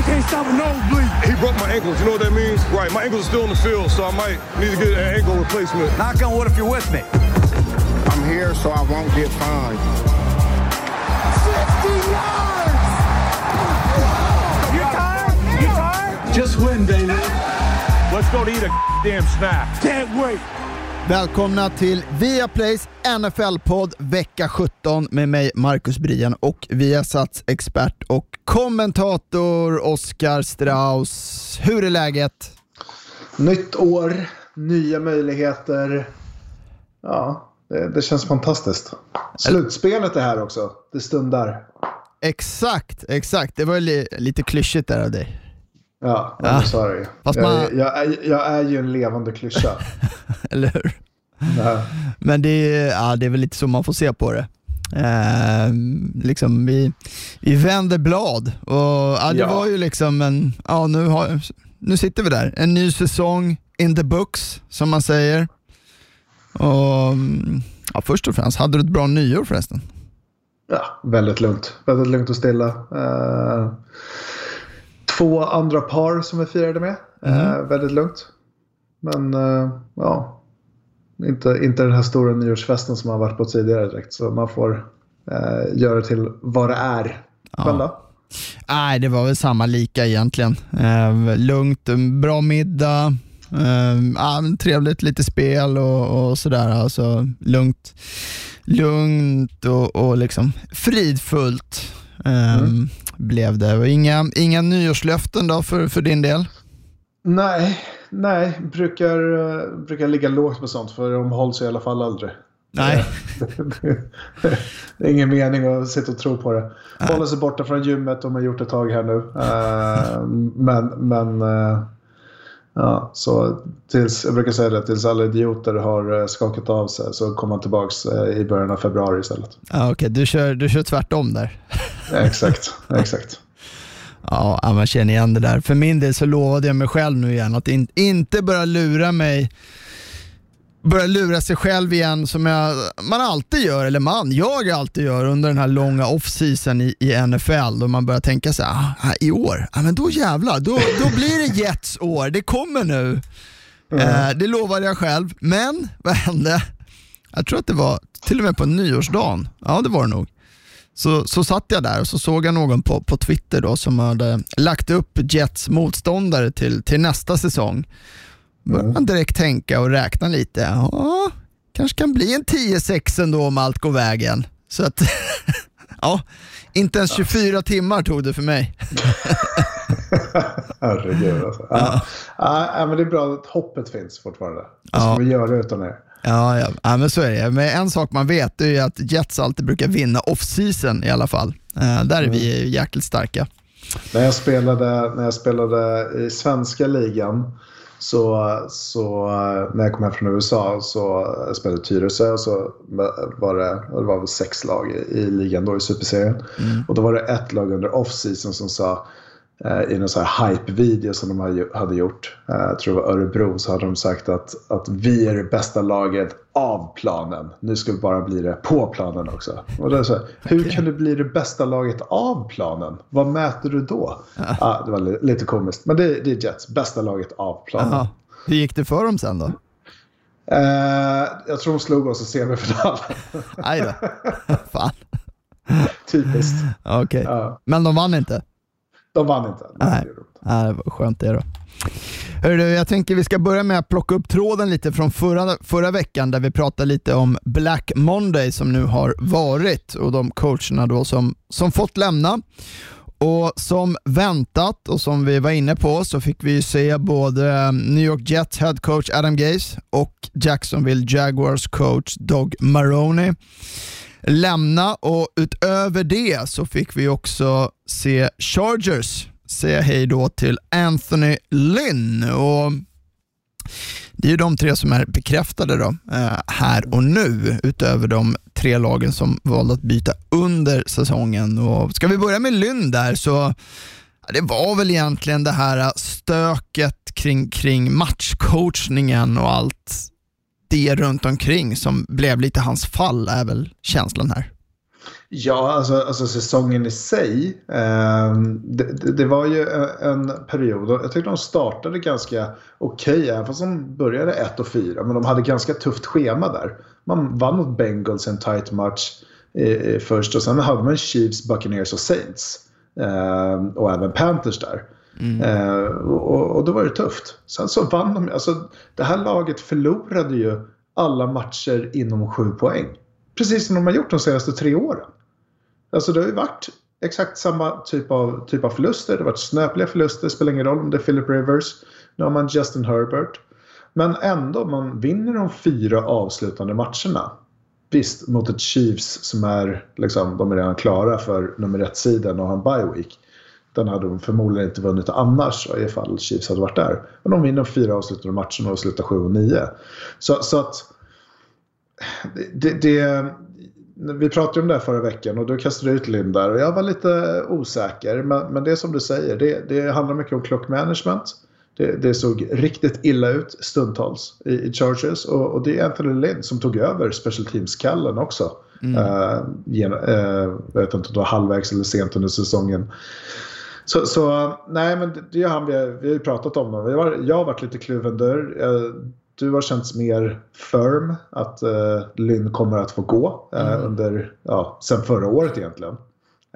They can't stop a nosebleed. He broke my ankles. You know what that means? Right. My ankles are still in the field, so I might need to get an ankle replacement. Knock on wood if you're with me. I'm here so I won't get fined. 60 yards! You tired? You tired? Just win, baby. Let's go to eat a damn snack. Can't wait. Välkomna till Viaplays NFL-podd vecka 17 med mig Marcus Brian och Viasats expert och kommentator Oskar Strauss. Hur är läget? Nytt år, nya möjligheter. Ja, det, det känns fantastiskt. Slutspelet är här också. Det stundar. Exakt, exakt. Det var li lite klyschigt där av dig. Ja, Ja. så är det ju. Fast jag, man- jag, är, jag är ju en levande klyscha. Eller hur? Ja. Men det är, ja, det är väl lite så man får se på det. Eh, liksom vi, vi vänder blad och ja, det Ja. var ju liksom en, ja nu, har, nu sitter vi där. En ny säsong in the books som man säger. Och ja, Först och främst, hade du ett bra nyår förresten? ja, väldigt lugnt. Väldigt lugnt och stilla. Eh, två andra par som vi firade med. Eh, väldigt lugnt. Men eh, ja, inte, inte den här stora nyårsfesten som man varit på tidigare direkt. Så man får eh, göra till vad det är. Själv då? Nej, det var väl samma lika egentligen. Eh, lugnt, bra middag, eh, ja, trevligt, lite spel och, och sådär. Alltså, lugnt lugnt och, och liksom fridfullt eh, blev det. Och inga, inga nyårslöften då för, för din del? Nej, nej. Brukar, eh, brukar ligga lågt med sånt för de hålls i alla fall aldrig. Nej. det är ingen mening att sitta och tro på det. Hålla sig borta från gymmet, de har gjort ett tag här nu. Eh, men, men eh, ja, så tills, jag brukar säga det, tills alla idioter har eh, skakat av sig så kommer man tillbaka i början av februari istället. Ja, Okej, du, kör, du kör tvärtom där. Ja, exakt, exakt. Ja, ja, man känner igen det där. För min del så lovade jag mig själv nu igen att in, inte börja lura mig börja lura sig själv igen som jag, man alltid gör, eller man, jag alltid gör under den här långa off-season i, i NFL då man börjar tänka så här, ah, i år, ah, men då jävlar, då, då blir det Jets år, det kommer nu. Eh, det lovade jag själv, men vad hände? Jag tror att det var till och med på nyårsdagen, ja det var det nog. Så, så satt jag där och så såg jag någon på, på Twitter då som hade lagt upp Jets motståndare till, till nästa säsong. Började man direkt tänka och räkna lite. Ja, kanske kan bli en 10-6 ändå om allt går vägen. Så att, ja, inte ens 24 timmar tog det för mig. Herregud alltså. Ja. Ja, men det är bra att hoppet finns fortfarande. Vad ska Ja. vi göra utan det? Ja, ja. ja men så är det. Men en sak man vet är ju att Jets alltid brukar vinna off-season i alla fall. Eh, där är vi jäkligt starka. När jag spelade, när jag spelade i svenska ligan så, så när jag kom hem från USA så spelade Tyresö och så var det, det var väl sex lag i, i ligan då i Superserien. Och då var det ett lag under off-season som sa i någon så här hype-video som de hade- gjort, eh, jag tror det var Örebro, så hade de sagt att, att vi är det bästa laget av planen. Nu ska vi bara bli det på planen också. Och det så här, hur kan du bli det bästa laget av planen? Vad mäter du då? Ah, det var li- lite komiskt. Men det, det är Jets, bästa laget av planen. Jaha. Hur gick det för dem sen då? Eh, jag tror de slog oss i semifinalen. Aj då. Fan. Typiskt. Okej. Ja. Men de vann inte? De vann inte. Nej. De. Nej, det var skönt det då. Hörru, jag tänker vi ska börja med att plocka upp tråden lite från förra, förra veckan där vi pratade lite om Black Monday som nu har varit och de coacherna då som, som fått lämna. Och som väntat och som vi var inne på så fick vi se både New York Jets head coach Adam Gase och Jacksonville Jaguars coach Doug Maroney lämna och utöver det så fick vi också se Chargers säga hej då till Anthony Lynn. Och det är ju de tre som är bekräftade då, eh, här och nu, utöver de tre lagen som valde att byta under säsongen. Och ska vi börja med Lynn där så det var väl egentligen det här stöket kring, kring matchcoachningen och allt det runt omkring som blev lite hans fall, är väl känslan här. Ja, alltså, alltså säsongen i sig. Eh, det, det, var ju en period, jag tyckte de startade ganska okej, okay, även fast de började 1 och 4. Men de hade ganska tufft schema där. Man vann mot Bengals en tight match eh, först och sen hade man Chiefs, Buccaneers och Saints. Eh, och även Panthers där. Mm. Eh, och, och då var det tufft. Sen så vann de, alltså det här laget förlorade ju alla matcher inom sju poäng. Precis som de har gjort de senaste tre åren. Alltså det har ju varit exakt samma typ av, typ av förluster. Det har varit snöpliga förluster, det spelar ingen roll om det är Philip Rivers. Nu har man Justin Herbert. Men ändå, man vinner de fyra avslutande matcherna. Visst, mot ett Chiefs som är, liksom, de är redan klara för nummer ett-sidan och har en bye week. Den hade de förmodligen inte vunnit annars ifall Chiefs hade varit där. Men de vinner fyra avslutande matcherna och slutar 7 och 9. Så, så att det, det, vi pratade om det här förra veckan och du kastade ut Linn där och jag var lite osäker. Men, men det är som du säger, det, det handlar mycket om clockmanagement. Det, det såg riktigt illa ut stundtals i, i Chargers och, och, det är Anthony Lynn som tog över Special Teams-kallen också. Mm. Uh, gen, uh, jag vet inte om det var halvvägs eller sent under säsongen. Så, så nej, men det är han vi, vi har ju pratat om. Det. Har, jag har varit lite kluven där. Uh, du har känts mer firm att uh, Lynn kommer att få gå uh, mm. under, ja, sen förra året egentligen.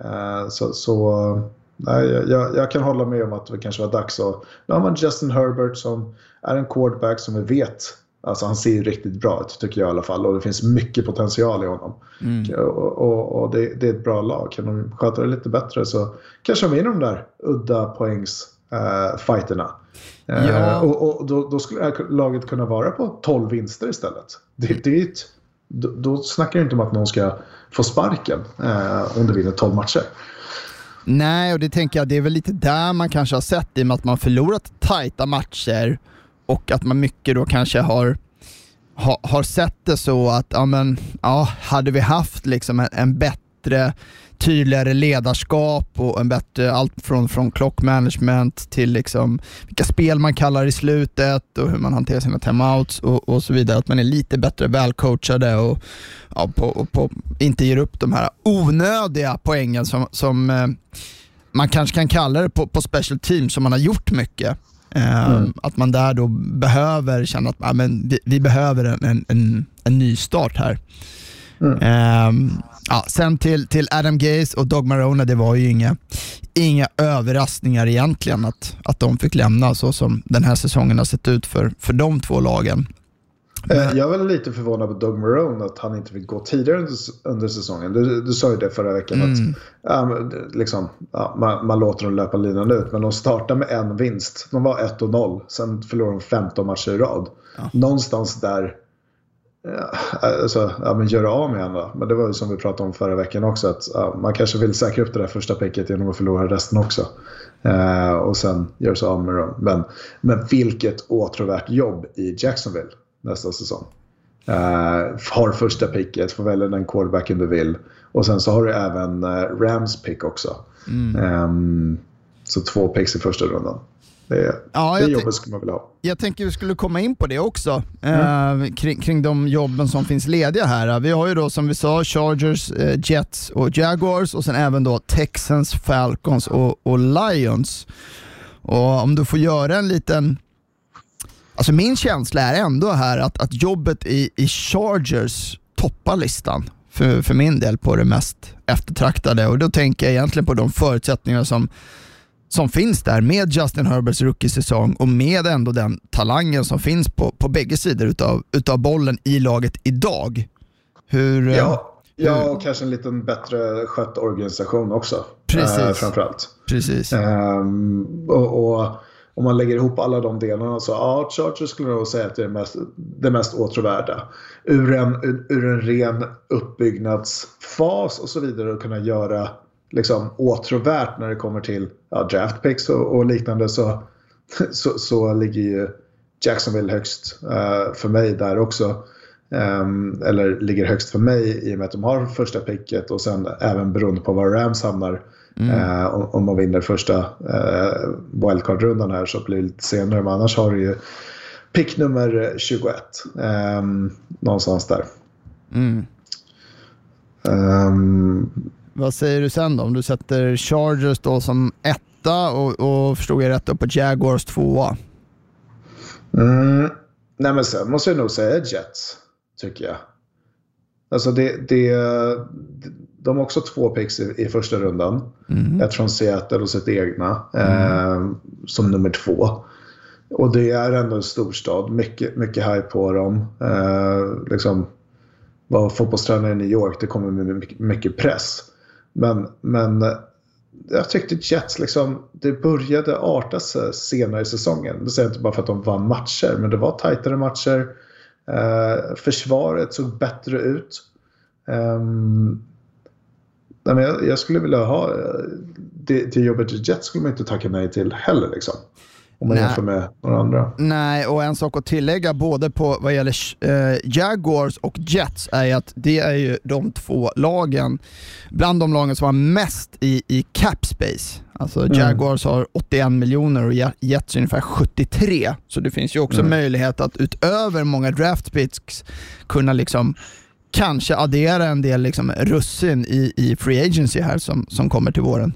Uh, så, så nej, jag, jag, kan hålla med om att det kanske var dags. Och, nu har man Justin Herbert som är en quarterback som vi vet Alltså han ser riktigt bra ut tycker jag i alla fall och det finns mycket potential i honom. Mm. Och, och, och det, det, är ett bra lag. Kan de sköta det lite bättre så kanske de vinner de där udda poängs uh, fighterna. Eh, ja. och, och då, då, skulle laget kunna vara på 12 vinster istället. Det, det är ett, då, då snackar jag inte om att någon ska få sparken uh, om du vinner 12 matcher. Nej, och det tänker jag, det är väl lite där man kanske har sett i och med att man förlorat tajta matcher och att man mycket då kanske har, ha, har sett det så att, ja men, ja, hade vi haft liksom en, en bättre tydligare ledarskap och en bättre, allt från, från clockmanagement till liksom vilka spel man kallar i slutet och hur man hanterar sina timeouts och, och så vidare. Att man är lite bättre välcoachade och, ja, på, och på, inte ger upp de här onödiga poängen som, som eh, man kanske kan kalla det på, på special teams som man har gjort mycket. Eh, mm. Att man där då behöver känna att ja, men vi, vi behöver en, en, en, ny start här. Mm. Eh, Ja, sen till, till Adam Gaze och Dog Marona, det var ju inga, inga överraskningar egentligen att, att de fick lämna så som den här säsongen har sett ut för, för de två lagen. Men... Eh, jag var lite förvånad på Doug Marone att han inte fick gå tidigare under, säsongen. Du, du sa ju det förra veckan mm. att ja, liksom, ja, man, man, låter dem löpa linan ut. Men de startade med en vinst. De var 1 0. Sen förlorade de 15 matcher i rad. Ja. Någonstans där alltså, ja, men göra av med andra. Men det var ju som vi pratade om förra veckan också. Att ja, man kanske vill säkra upp det där första picket genom att förlora resten också. Eh, och sen göra sig av med dem. Men, men vilket åtråvärt jobb i Jacksonville nästa säsong. Eh, har första picket, får välja den quarterbacken du vill. Och sen så har du även eh, Rams pick också. Mm. Eh, så två picks i första rundan. Det, ja, det jobbet skulle man vilja ha. Jag tänker vi skulle komma in på det också, mm. eh, kring, kring de jobben som finns lediga här. Vi har ju då som vi sa Chargers, eh, Jets och Jaguars och sen även då Texans, Falcons och, och Lions. Och om du får göra en liten Alltså min känsla är ändå här att, att jobbet i, i Chargers toppar listan för, för min del på det mest eftertraktade och då tänker jag egentligen på de förutsättningar som som finns där med Justin Herberts rookie-säsong och med ändå den talangen som finns på, på bägge sidor utav, utav bollen i laget idag. Hur, eh, ja, ja, och kanske en liten bättre skött organisation också. Precis. Eh, framförallt. Precis. Um, och, och om man lägger ihop alla de delarna så ja, Chargers skulle nog säga att det är mest, det mest åtråvärda. Ur en, ur en ren uppbyggnadsfas och så vidare och kunna göra liksom åtråvärt när det kommer till ja, draft picks och, och liknande så, så, så, ligger ju Jacksonville högst uh, för mig där också. Um, eller ligger högst för mig i och med att de har första picket och sen även beroende på var Rams hamnar. Mm. Uh, om, man vinner första uh, wildcard-rundan här så blir det lite senare. Men annars har du ju pick nummer 21. Um, någonstans där. Mm. Um, Vad säger du sen då? Om du sätter Chargers då som etta och, och förstod jag rätt upp på Jaguars tvåa? Mm, nej men sen måste jag nog säga Jets, tycker jag. Alltså det, det, de har också två picks i, i första rundan. Mm. Ett från Seattle och sitt egna mm. eh, som nummer två. Och det är ändå en storstad. Mycket, mycket hype på dem. Eh, liksom, vara fotbollstränare i New York, det kommer med mycket, mycket press. Men, men jag tyckte Jets, liksom, det började arta sig senare i säsongen. Det säger jag inte bara för att de vann matcher, men det var tajtare matcher. Eh, försvaret såg bättre ut. Um, nej, men jag, jag, skulle vilja ha det, det jobbet i Jets skulle man inte tacka nej till heller. Liksom. Om man Nej. jämför med några andra. Nej, och en sak att tillägga både på vad gäller eh, Jaguars och Jets är att det är ju de två lagen, bland de lagen som har mest i, i cap space. Alltså mm. Jaguars har 81 miljoner och Jets ungefär 73. Så det finns ju också mm. möjlighet att utöver många draft picks kunna liksom kanske addera en del liksom russin i, i free agency här som, som kommer till våren.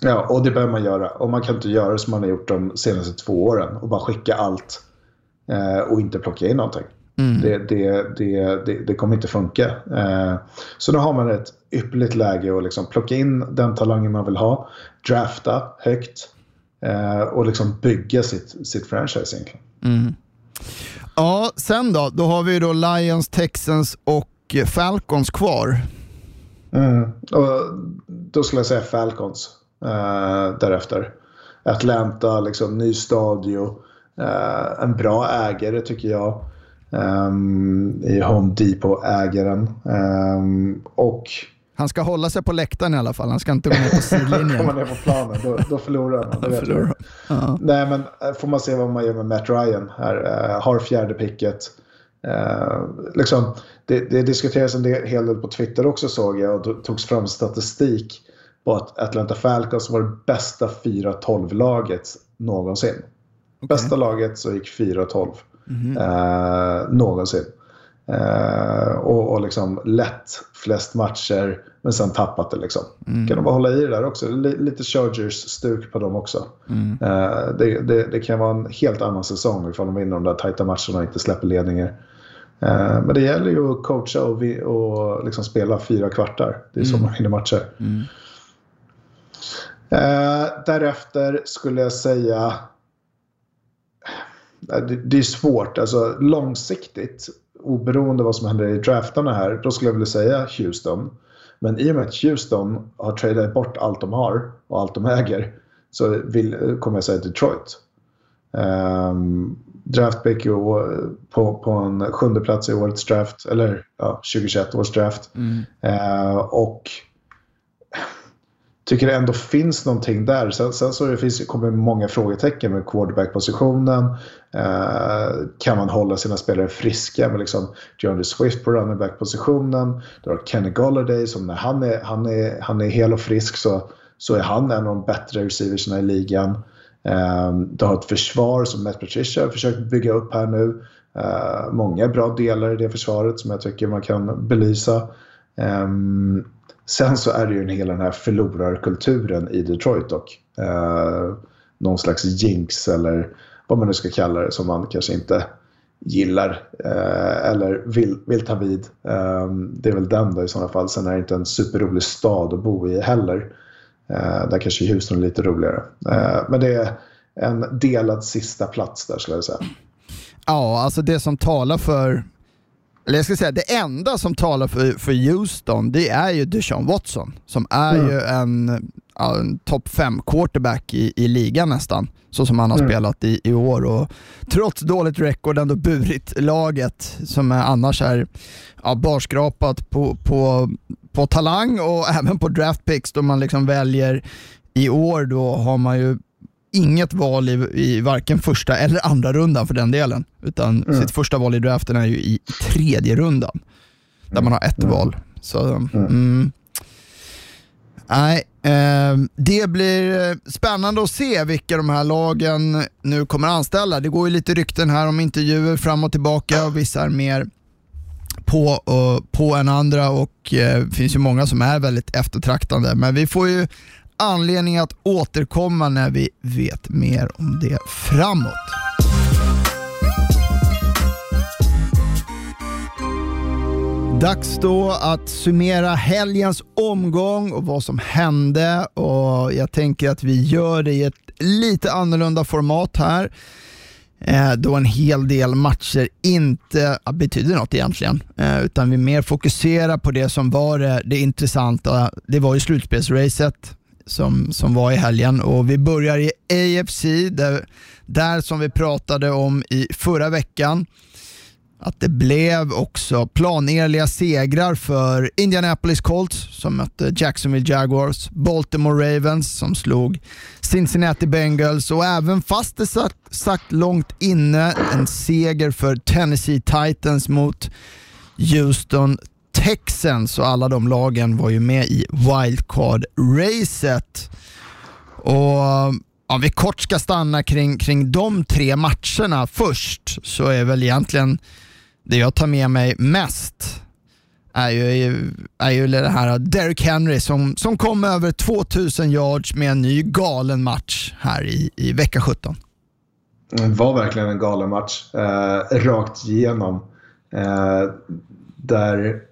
Ja, och det behöver man göra. Och man kan inte göra som man har gjort de senaste två åren och bara skicka allt eh, och inte plocka in någonting. Mm. Det, det, det, det, kommer inte funka. Eh, så nu har man ett ypperligt läge att liksom plocka in den talangen man vill ha, drafta högt eh, och liksom bygga sitt, sitt franchise egentligen. Mm. Ja, sen då? Då har vi då Lions, Texans och Falcons kvar. Mm. Och då skulle jag säga Falcons eh, därefter. Atlanta, liksom, ny stadio. Eh, en bra ägare tycker jag. Um, I Home Depot-ägaren. Um, och han ska hålla sig på läktaren i alla fall, han ska inte gå ner på sidlinjen. Kommer ner på planen, då, då förlorar han. Då förlorar. Uh-huh. Nej, men eh, får man se vad man gör med Matt Ryan här. Uh, har fjärde picket. Uh, liksom, det, det diskuteras en del, hel del på Twitter också såg jag och då togs fram statistik på att Atlanta Falcons var det bästa 4-12-laget någonsin. Okay. Bästa laget så gick 4-12 mm -hmm. eh, någonsin. Eh, och, och liksom lätt flest matcher men sen tappat det liksom. Mm. Kan de bara hålla i det där också? lite Chargers-stuk på dem också. Mm. Eh, det, det, det, kan vara en helt annan säsong ifall de vinner de där tajta matcherna och inte släpper ledningar. Eh, men det gäller ju att coacha och, vi, och liksom spela fyra kvartar. Det är så mm. man vinner matcher. Mm. Eh, därefter skulle jag säga... Eh, det, det är svårt. Alltså, långsiktigt, oberoende vad som händer i draftarna här, då skulle jag vilja säga Houston. Men i och med att Houston har tradat bort allt de har och allt de äger så vill, kommer jag säga Detroit. Um, draftpick på, på en sjunde plats i årets draft, eller ja, 2021 års draft. Mm. Uh, och tycker det ändå finns någonting där. Sen, sen så det finns, kommer många frågetecken med quarterback-positionen. Eh, kan man hålla sina spelare friska med liksom John Swift på running back-positionen? Du har Kenny Golladay som när han är, han är, han är hel och frisk så, så är han en av de bättre receiversna i ligan. Ehm, du har ett försvar som Matt Patricia har försökt bygga upp här nu. Ehm, många bra delar i det försvaret som jag tycker man kan belysa. Ehm, sen så är det ju en den här förlorarkulturen i Detroit dock. Någon slags jinx eller vad man nu ska kalla det som man kanske inte gillar eh, eller vill, vill ta vid. Eh, det är väl den då i sådana fall. Sen är det inte en superrolig stad att bo i heller. Eh, där kanske Houston är lite roligare. Eh, men det är en delad sista plats där skulle jag säga. Ja, alltså det som talar för eller jag ska säga det enda som talar för, för Houston, det är ju Deshaun Watson, som är mm. ju en, en topp 5 quarterback i, i ligan nästan, så som han har mm. spelat i, i år. Och trots dåligt record ändå burit laget, som är annars är ja, barskrapat på, på, på talang och även på draft picks då man liksom väljer i år då har man ju inget val i, i varken första eller andra rundan för den delen. Utan mm. sitt första val i draften är ju i tredje rundan. Där man har ett mm. val. Så, mm. mm. Nej, eh, det blir eh, spännande att se vilka de här lagen nu kommer anställa. Det går ju lite rykten här om intervjuer fram och tillbaka och vissa är mer på, och, på en andra och det eh, finns ju många som är väldigt eftertraktande. Men vi får ju anledning att återkomma när vi vet mer om det framåt. Dags då att summera helgens omgång och vad som hände och jag tänker att vi gör det i ett lite annorlunda format här Eh, då en hel del matcher inte betyder något egentligen, eh, utan vi mer fokuserar på det som var det, det intressanta. Det var ju slutspelsracet som, som var i helgen och vi börjar i AFC, där, där som vi pratade om i förra veckan att det blev också planenliga segrar för Indianapolis Colts som mötte Jacksonville Jaguars, Baltimore Ravens som slog Cincinnati Bengals och även fast det satt, satt långt inne en seger för Tennessee Titans mot Houston Texans och alla de lagen var ju med i wildcard-racet. Och om vi kort ska stanna kring, kring de tre matcherna först så är väl egentligen det jag tar med mig mest är ju, är ju det här Derrick Henry som, som kom över 2000 yards med en ny galen match här i, i vecka 17. Det var verkligen en galen match. Eh, rakt igenom. Eh, där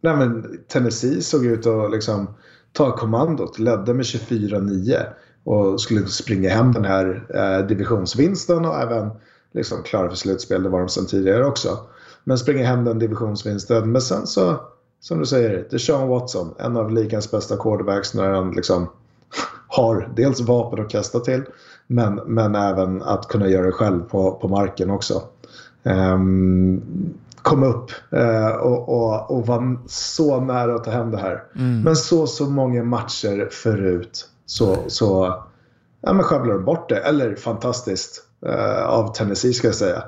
nej men, Tennessee såg ut att liksom, ta kommandot, ledde med 24-9 och skulle springa hem den här eh, divisionsvinsten och även liksom klara för slutspel. Det var de sedan tidigare också. Men springer hem den divisionsvinsten. Men sen så, som du säger, Sean Watson, en av ligans bästa quarterbacks när han liksom har dels vapen att kasta till men, men även att kunna göra det själv på, på marken också. Um, kom upp uh, och, och, och var så nära att ta hem det här. Mm. Men så, så många matcher förut så, så ja, men sjabblade de bort det. Eller fantastiskt av Tennessee ska jag säga.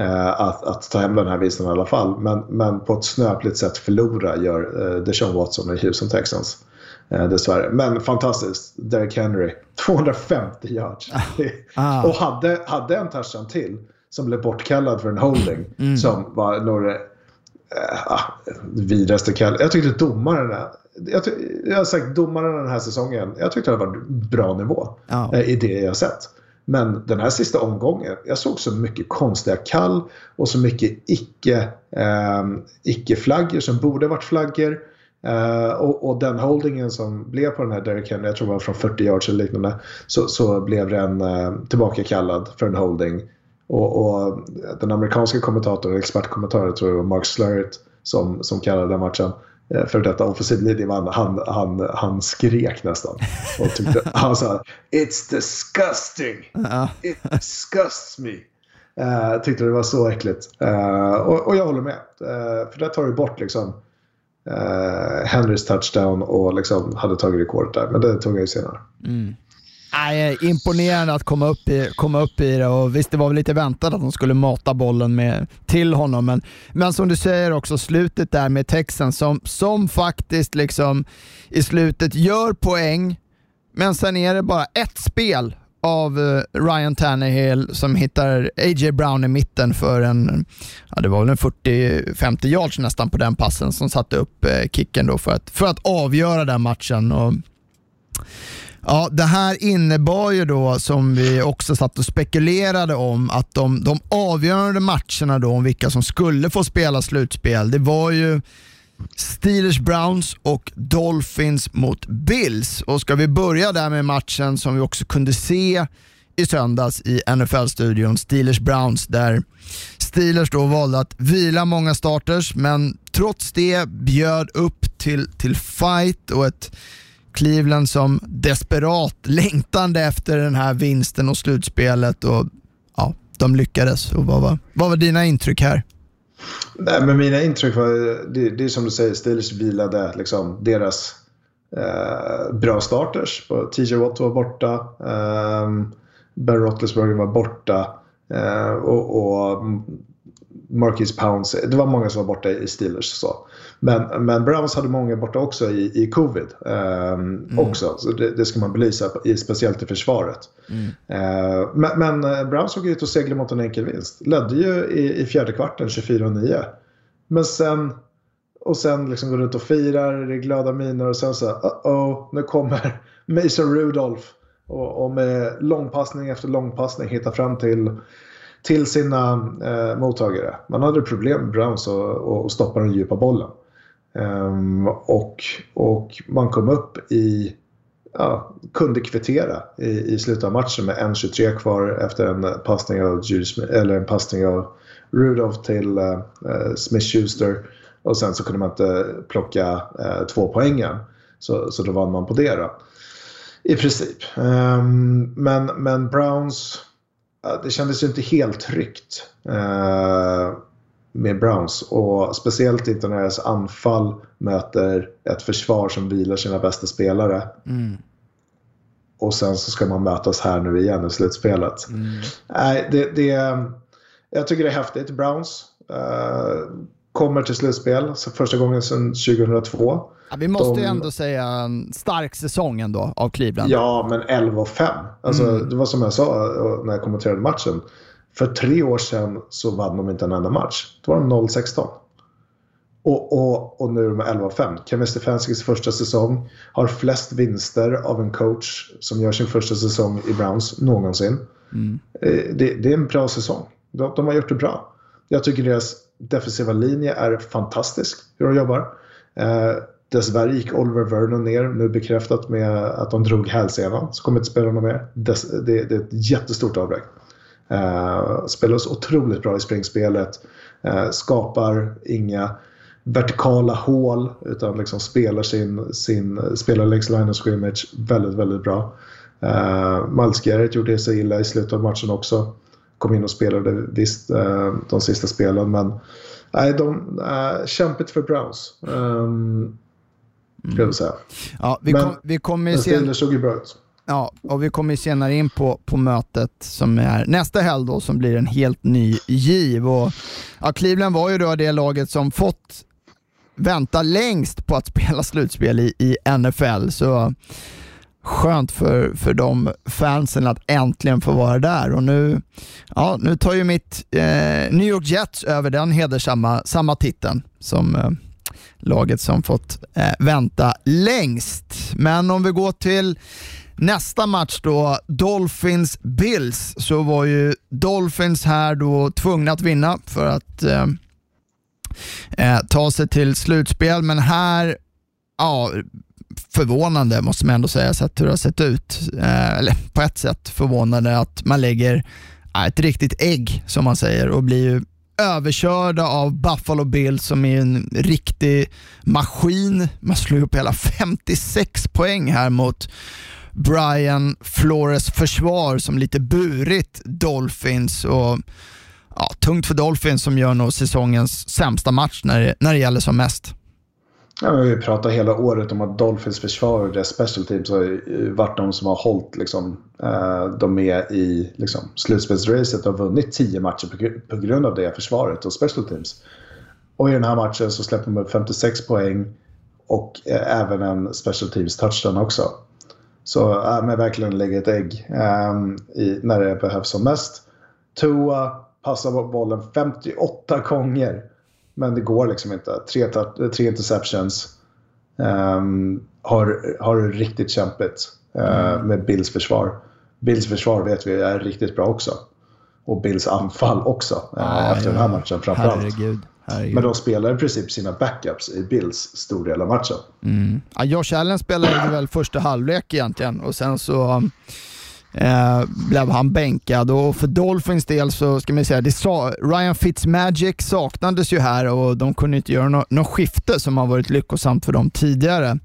Uh, att, att, ta hem den här vinsten i alla fall. Men, men på ett snöpligt sätt förlora gör uh, Deshaun Watson och Houston Texans. Uh, dessvärre. Men fantastiskt. Derek Henry. 250 yards. Ah. och hade, hade en touchdown till som blev bortkallad för en holding. Mm. Som var några uh, vidraste kall. Jag tyckte domarna jag, jag har sagt domarna den här säsongen. Jag tyckte det var bra nivå oh. i det jag sett. Men den här sista omgången, jag såg så mycket konstiga kall och så mycket icke, eh, icke-flaggor som borde varit flaggor. Eh, och, och, den holdingen som blev på den här Derek Henry, jag tror det var från 40 yards eller liknande, så, så blev den eh, tillbakakallad för en holding. Och, och den amerikanska kommentatorn, expertkommentatorn, tror jag var Mark Slurrett, som, som kallade den matchen. Eh, för detta offensiv linjeman, han, han, han skrek nästan. Och tyckte, han sa “It's disgusting! It disgusts me!” uh, Tyckte det var så äckligt. Uh, och, och, jag håller med. Uh, för där tar du bort liksom Henrys touchdown och liksom hade tagit rekordet där. Men det tog jag ju senare. Mm. Nej, imponerande att komma upp, i, komma upp i det och visst det var väl lite väntat att de skulle mata bollen med, till honom men, men som du säger också slutet där med texten som, som faktiskt liksom i slutet gör poäng men sen är det bara ett spel av eh, Ryan Tannehill som hittar A.J. Brown i mitten för en, ja det var väl en 40-50 yards nästan på den passen som satte upp eh, kicken då för att, för att avgöra den matchen. Och, Ja, det här innebar ju då, som vi också satt och spekulerade om, att de, de avgörande matcherna då om vilka som skulle få spela slutspel, det var ju Steelers Browns och Dolphins mot Bills. Och ska vi börja där med matchen som vi också kunde se i söndags i NFL-studion, Steelers Browns, där Steelers då valde att vila många starters, men trots det bjöd upp till, till fight och ett Cleveland som desperat längtande efter den här vinsten och slutspelet och ja, de lyckades. Och vad, var, vad var dina intryck här? Nej, men mina intryck var, det, det är som du säger, Steelers vilade liksom deras eh, bra starters. TJ Watt var borta, eh, Ben Roethlisberger var borta eh, och, och Marquis Pounds, det var många som var borta i Steelers. Så. Men, men Browns hade många borta också i, i covid. Eh, mm. också, så det, det, ska man belysa, speciellt i försvaret. Mm. Eh, men, men, eh, Browns såg ut att segla mot en enkel vinst. Ledde ju i, i fjärde kvarten 24-9. Men sen, och sen liksom går runt och firar, det är glada miner och sen så uh-oh, nu kommer Mason Rudolph och, och med långpassning efter långpassning hittar fram till, till sina eh, mottagare. Man hade problem med Browns och, och stoppa den djupa bollen. Um, och, och man kom upp i ja, kunde kvittera i, i slutet av matchen med 1.23 kvar efter en passning av, eller en passning av Rudolph till eh, eh, uh, Smith-Schuster. Och sen så kunde man inte plocka uh, två poängen. Så, så då vann man på det då. I princip. Um, men, men Browns, det kändes ju inte helt tryggt med Browns. Och speciellt inte när deras anfall möter ett försvar som vilar sina bästa spelare. Mm. Och sen så ska man mötas här nu igen i slutspelet. Mm. Nej, det, det, jag tycker det är häftigt. Browns uh, kommer till slutspel så första gången sedan 2002. Ja, vi måste De, ju ändå säga en stark säsong ändå av Cleveland. Ja, men 11 och 5. Alltså, mm. Det var som jag sa när jag kommenterade matchen. För tre år sedan så vann de inte en enda match. Då var de 0-16. Och, och, och nu är de 11-5. Kevin Stefanskis första säsong har flest vinster av en coach som gör sin första säsong i Browns någonsin. Mm. Eh, det, det, är en bra säsong. De, de, har gjort det bra. Jag tycker deras defensiva linje är fantastisk, hur de jobbar. Eh, dessvärre gick Oliver Vernon ner, nu bekräftat med att de drog hälsenan. Så kommer inte spela någon mer. Det, det, det är ett jättestort avbräck. Eh, spelar oss otroligt bra i springspelet. Eh, skapar inga vertikala hål utan liksom spelar, sin, sin, spelar längs line of scrimmage väldigt, väldigt bra. Eh, Miles Garrett gjorde sig illa i slutet av matchen också. Kom in och spelade visst uh, de sista spelen men nej, de, uh, kämpigt för Browns. Um, jag säga. Ja, vi, kom, vi kommer ju se... såg ju bra ut. Ja, och vi kommer senare in på, på mötet som är nästa helg då, som blir en helt ny giv. Och, ja, Cleveland var ju då det laget som fått vänta längst på att spela slutspel i, i NFL. Så skönt för, för de fansen att äntligen få vara där. Och nu, ja, nu tar ju mitt eh, New York Jets över den hedersamma samma titeln som eh, laget som fått eh, vänta längst. Men om vi går till nästa match då, Dolphins-Bills, så var ju Dolphins här då tvungna att vinna för att eh, eh, ta sig till slutspel. Men här, ja, förvånande måste man ändå säga, sett hur det har sett ut. Eh, eller på ett sätt förvånande att man lägger eh, ett riktigt ägg, som man säger, och blir ju överkörda av Buffalo Bills som är en riktig maskin. Man slår upp hela 56 poäng här mot Brian Flores försvar som lite burit Dolphins och ja, tungt för Dolphins som gör nog säsongens sämsta match när det, när det gäller som mest. Ja, vi pratar hela året om att Dolphins försvar och deras special teams har varit de som har hållit liksom, eh, dem med i liksom, slutspelsracet och vunnit tio matcher på, på grund av det försvaret och special teams. Och i den här matchen så släpper de upp 56 poäng och eh, även en special teams touchdown också. Så äh, men verkligen lägga ett ägg um, i, när det behövs som mest. Tua passar bollen 58 gånger. Men det går liksom inte. Tre, tre interceptions. Um, har, har riktigt kämpigt uh, mm. med Bills försvar. Bills försvar vet vi är riktigt bra också. Och Bills anfall också uh, efter ja. den här matchen framförallt. Herregud. Herregud. Men de spelar i princip sina backups i Bills stor del av matchen. Mm. Ja, Josh Allen spelade väl första halvlek egentligen och sen så eh, blev han bänkad och för Dolphins del så ska man säga, det sa, Ryan Fitzmagic saknades ju här och de kunde inte göra något, no skifte som har varit lyckosamt för dem tidigare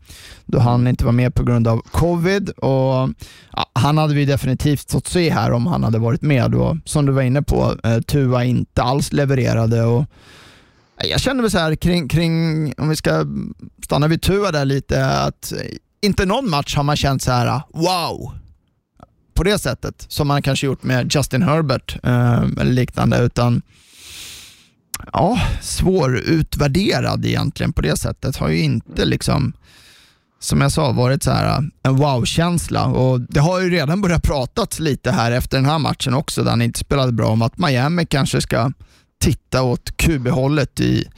då han inte var med på grund av covid och ja, han hade vi definitivt fått se här om han hade varit med och som du var inne på, eh, Tua inte alls levererade och jag känner väl så här kring, kring, om vi ska stanna vid Tua där lite, att inte någon match har man känt så här wow, på det sättet som man kanske gjort med Justin Herbert eh, eller liknande, utan ja, svårutvärderad egentligen på det sättet. Har ju inte liksom, som jag sa, varit så här eh, en wow-känsla och det har ju redan börjat pratas lite här efter den här matchen också, där han inte spelade bra, om att Miami kanske ska titta åt QB-hållet i,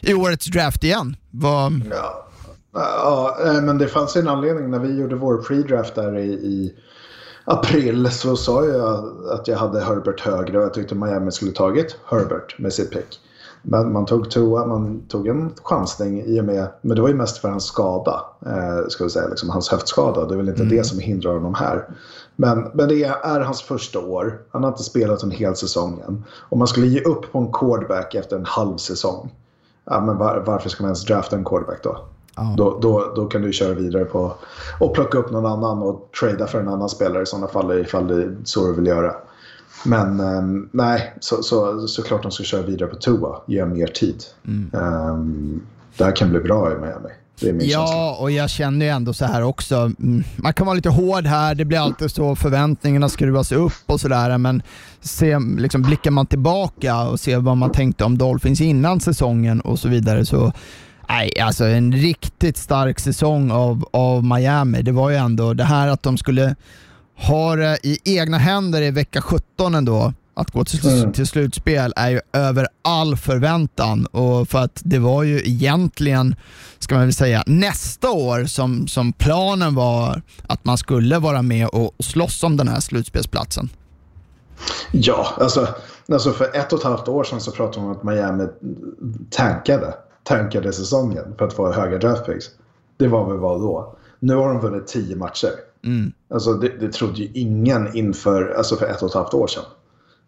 i årets draft igen. Var... Ja. ja, eh, men det fanns en anledning när vi gjorde vår pre-draft där i, i april så sa jag att jag hade Herbert högre och jag tyckte Miami skulle tagit Herbert med sitt pick. Men man tog Tua, man tog en chansning i och med, men det var ju mest för hans skada, eh, ska vi säga, liksom hans höftskada. Det är väl inte mm. det som hindrar honom här. Men, men det är, hans första år, han har inte spelat en hel säsong än. Om man skulle ge upp på en quarterback efter en halv säsong, ja, men var, varför ska man ens drafta en quarterback då? Då, då, då kan du köra vidare på och plocka upp någon annan och trada för en annan spelare i sådana fall ifall det är så du vill göra. Men um, nej, så, så, såklart de ska köra vidare på Tua. Ge mer tid. Mm. Um, det här kan bli bra i Miami. ja, känsla. och jag känner ju ändå så här också. Mm, man kan vara lite hård här, det blir alltid så, förväntningarna skruvas upp och sådär, men se, liksom, blickar man tillbaka och ser vad man tänkte om Dolphins innan säsongen och så vidare så Nej, alltså en riktigt stark säsong av, av Miami. Det var ju ändå det här att de skulle har det i egna händer i vecka 17 ändå, att gå till, mm. till slutspel är ju över all förväntan. Och för att det var ju egentligen, ska man väl säga, nästa år som, som planen var att man skulle vara med och slåss om den här slutspelsplatsen. Ja, alltså, alltså för ett och ett halvt år sedan så pratade man om att Miami tankade, tankade säsongen för att få höga draftpicks. Det var väl vad då. Nu har de vunnit tio matcher. Mm. Alltså det, det trodde ju ingen inför, alltså för ett och ett halvt år sedan.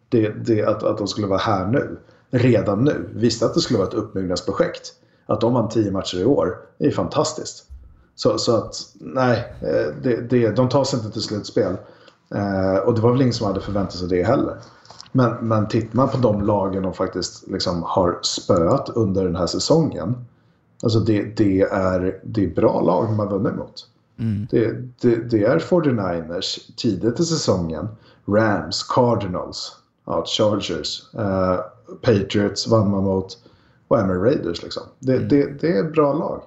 Det, det, att, att de skulle vara här nu. Redan nu. Visste att det skulle vara ett uppbyggnadsprojekt. Att de vann tio matcher i år är fantastiskt. Så, så att nej, eh, det, det, de tar sig inte till slutspel. Eh, och det var väl ingen som hade förväntat sig det heller. Men, men tittar man på de lagen de faktiskt liksom har spöat under den här säsongen. Alltså det, det, är, det är bra lag man vunnit mot. Mm. Det, det, det, är 49ers tidigt i säsongen. Rams, Cardinals, ja, Chargers, uh, Patriots vann man mot och Emma Raiders. Liksom. Det, mm. det, det, är ett bra lag.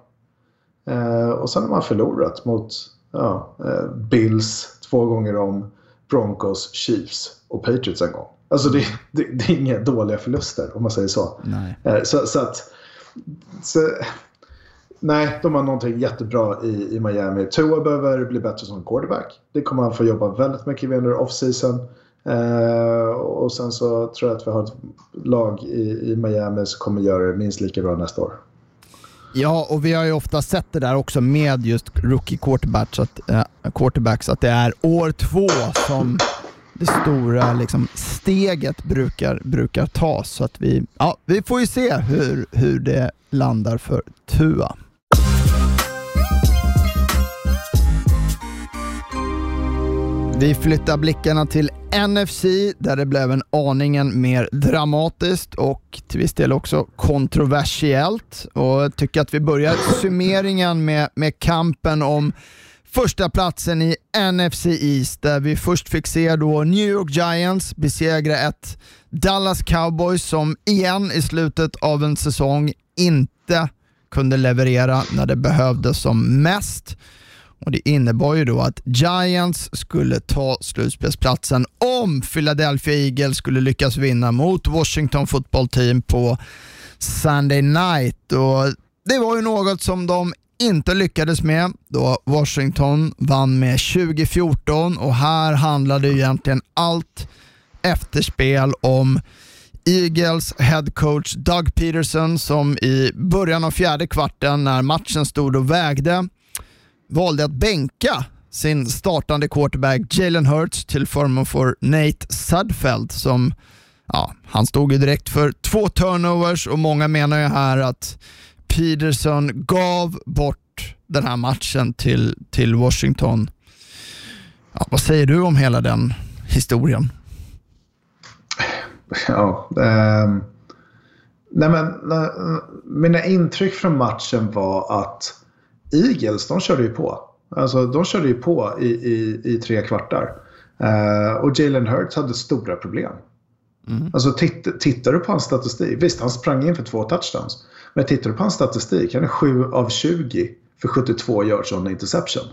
Uh, och sen har man förlorat mot ja, uh, Bills två gånger om, Broncos, Chiefs och Patriots en gång. Alltså det, det, det är inga dåliga förluster om man säger så. Så, så, att så, Nej, de har någonting jättebra i, i Miami. Tua behöver bli bättre som quarterback. Det kommer han få jobba väldigt mycket med under off-season. Eh, och sen så tror jag att vi har ett lag i, i Miami som kommer göra det minst lika bra nästa år. Ja, och vi har ju ofta sett det där också med just rookie quarterbacks, att, äh, quarterbacks, att det är år två som det stora liksom, steget brukar, brukar tas. Så att vi, ja, vi får ju se hur, hur det landar för Tua. Vi flyttar blickarna till NFC där det blev en aningen mer dramatiskt och till viss del också kontroversiellt. Och jag tycker att vi börjar summeringen med, med kampen om första platsen i NFC East där vi först fick se då New York Giants besegra ett Dallas Cowboys som igen i slutet av en säsong inte kunde leverera när det behövdes som mest. Och Det innebar ju då att Giants skulle ta slutspelsplatsen om Philadelphia Eagles skulle lyckas vinna mot Washington football team på Sunday night. Och Det var ju något som de inte lyckades med då Washington vann med 2014 och här handlade egentligen allt efterspel om Eagles headcoach Doug Peterson som i början av fjärde kvarten när matchen stod och vägde valde att bänka sin startande quarterback Jalen Hurts till förmån för Nate Sudfeld som ja, han stod ju direkt för två turnovers och många menar ju här att Peterson gav bort den här matchen till, till Washington. Ja, vad säger du om hela den historien? Ja, eh, nej men, nej, mina intryck från matchen var att Eagles, de körde ju på. Alltså de körde ju på i, i, i tre kvartar. Eh, och Jalen Hurts hade stora problem. Mm. Alltså titt, tittar du på hans statistik, visst han sprang in för två touchdowns. Men tittar du på hans statistik, han är 7 av 20 för 72 yards on interception.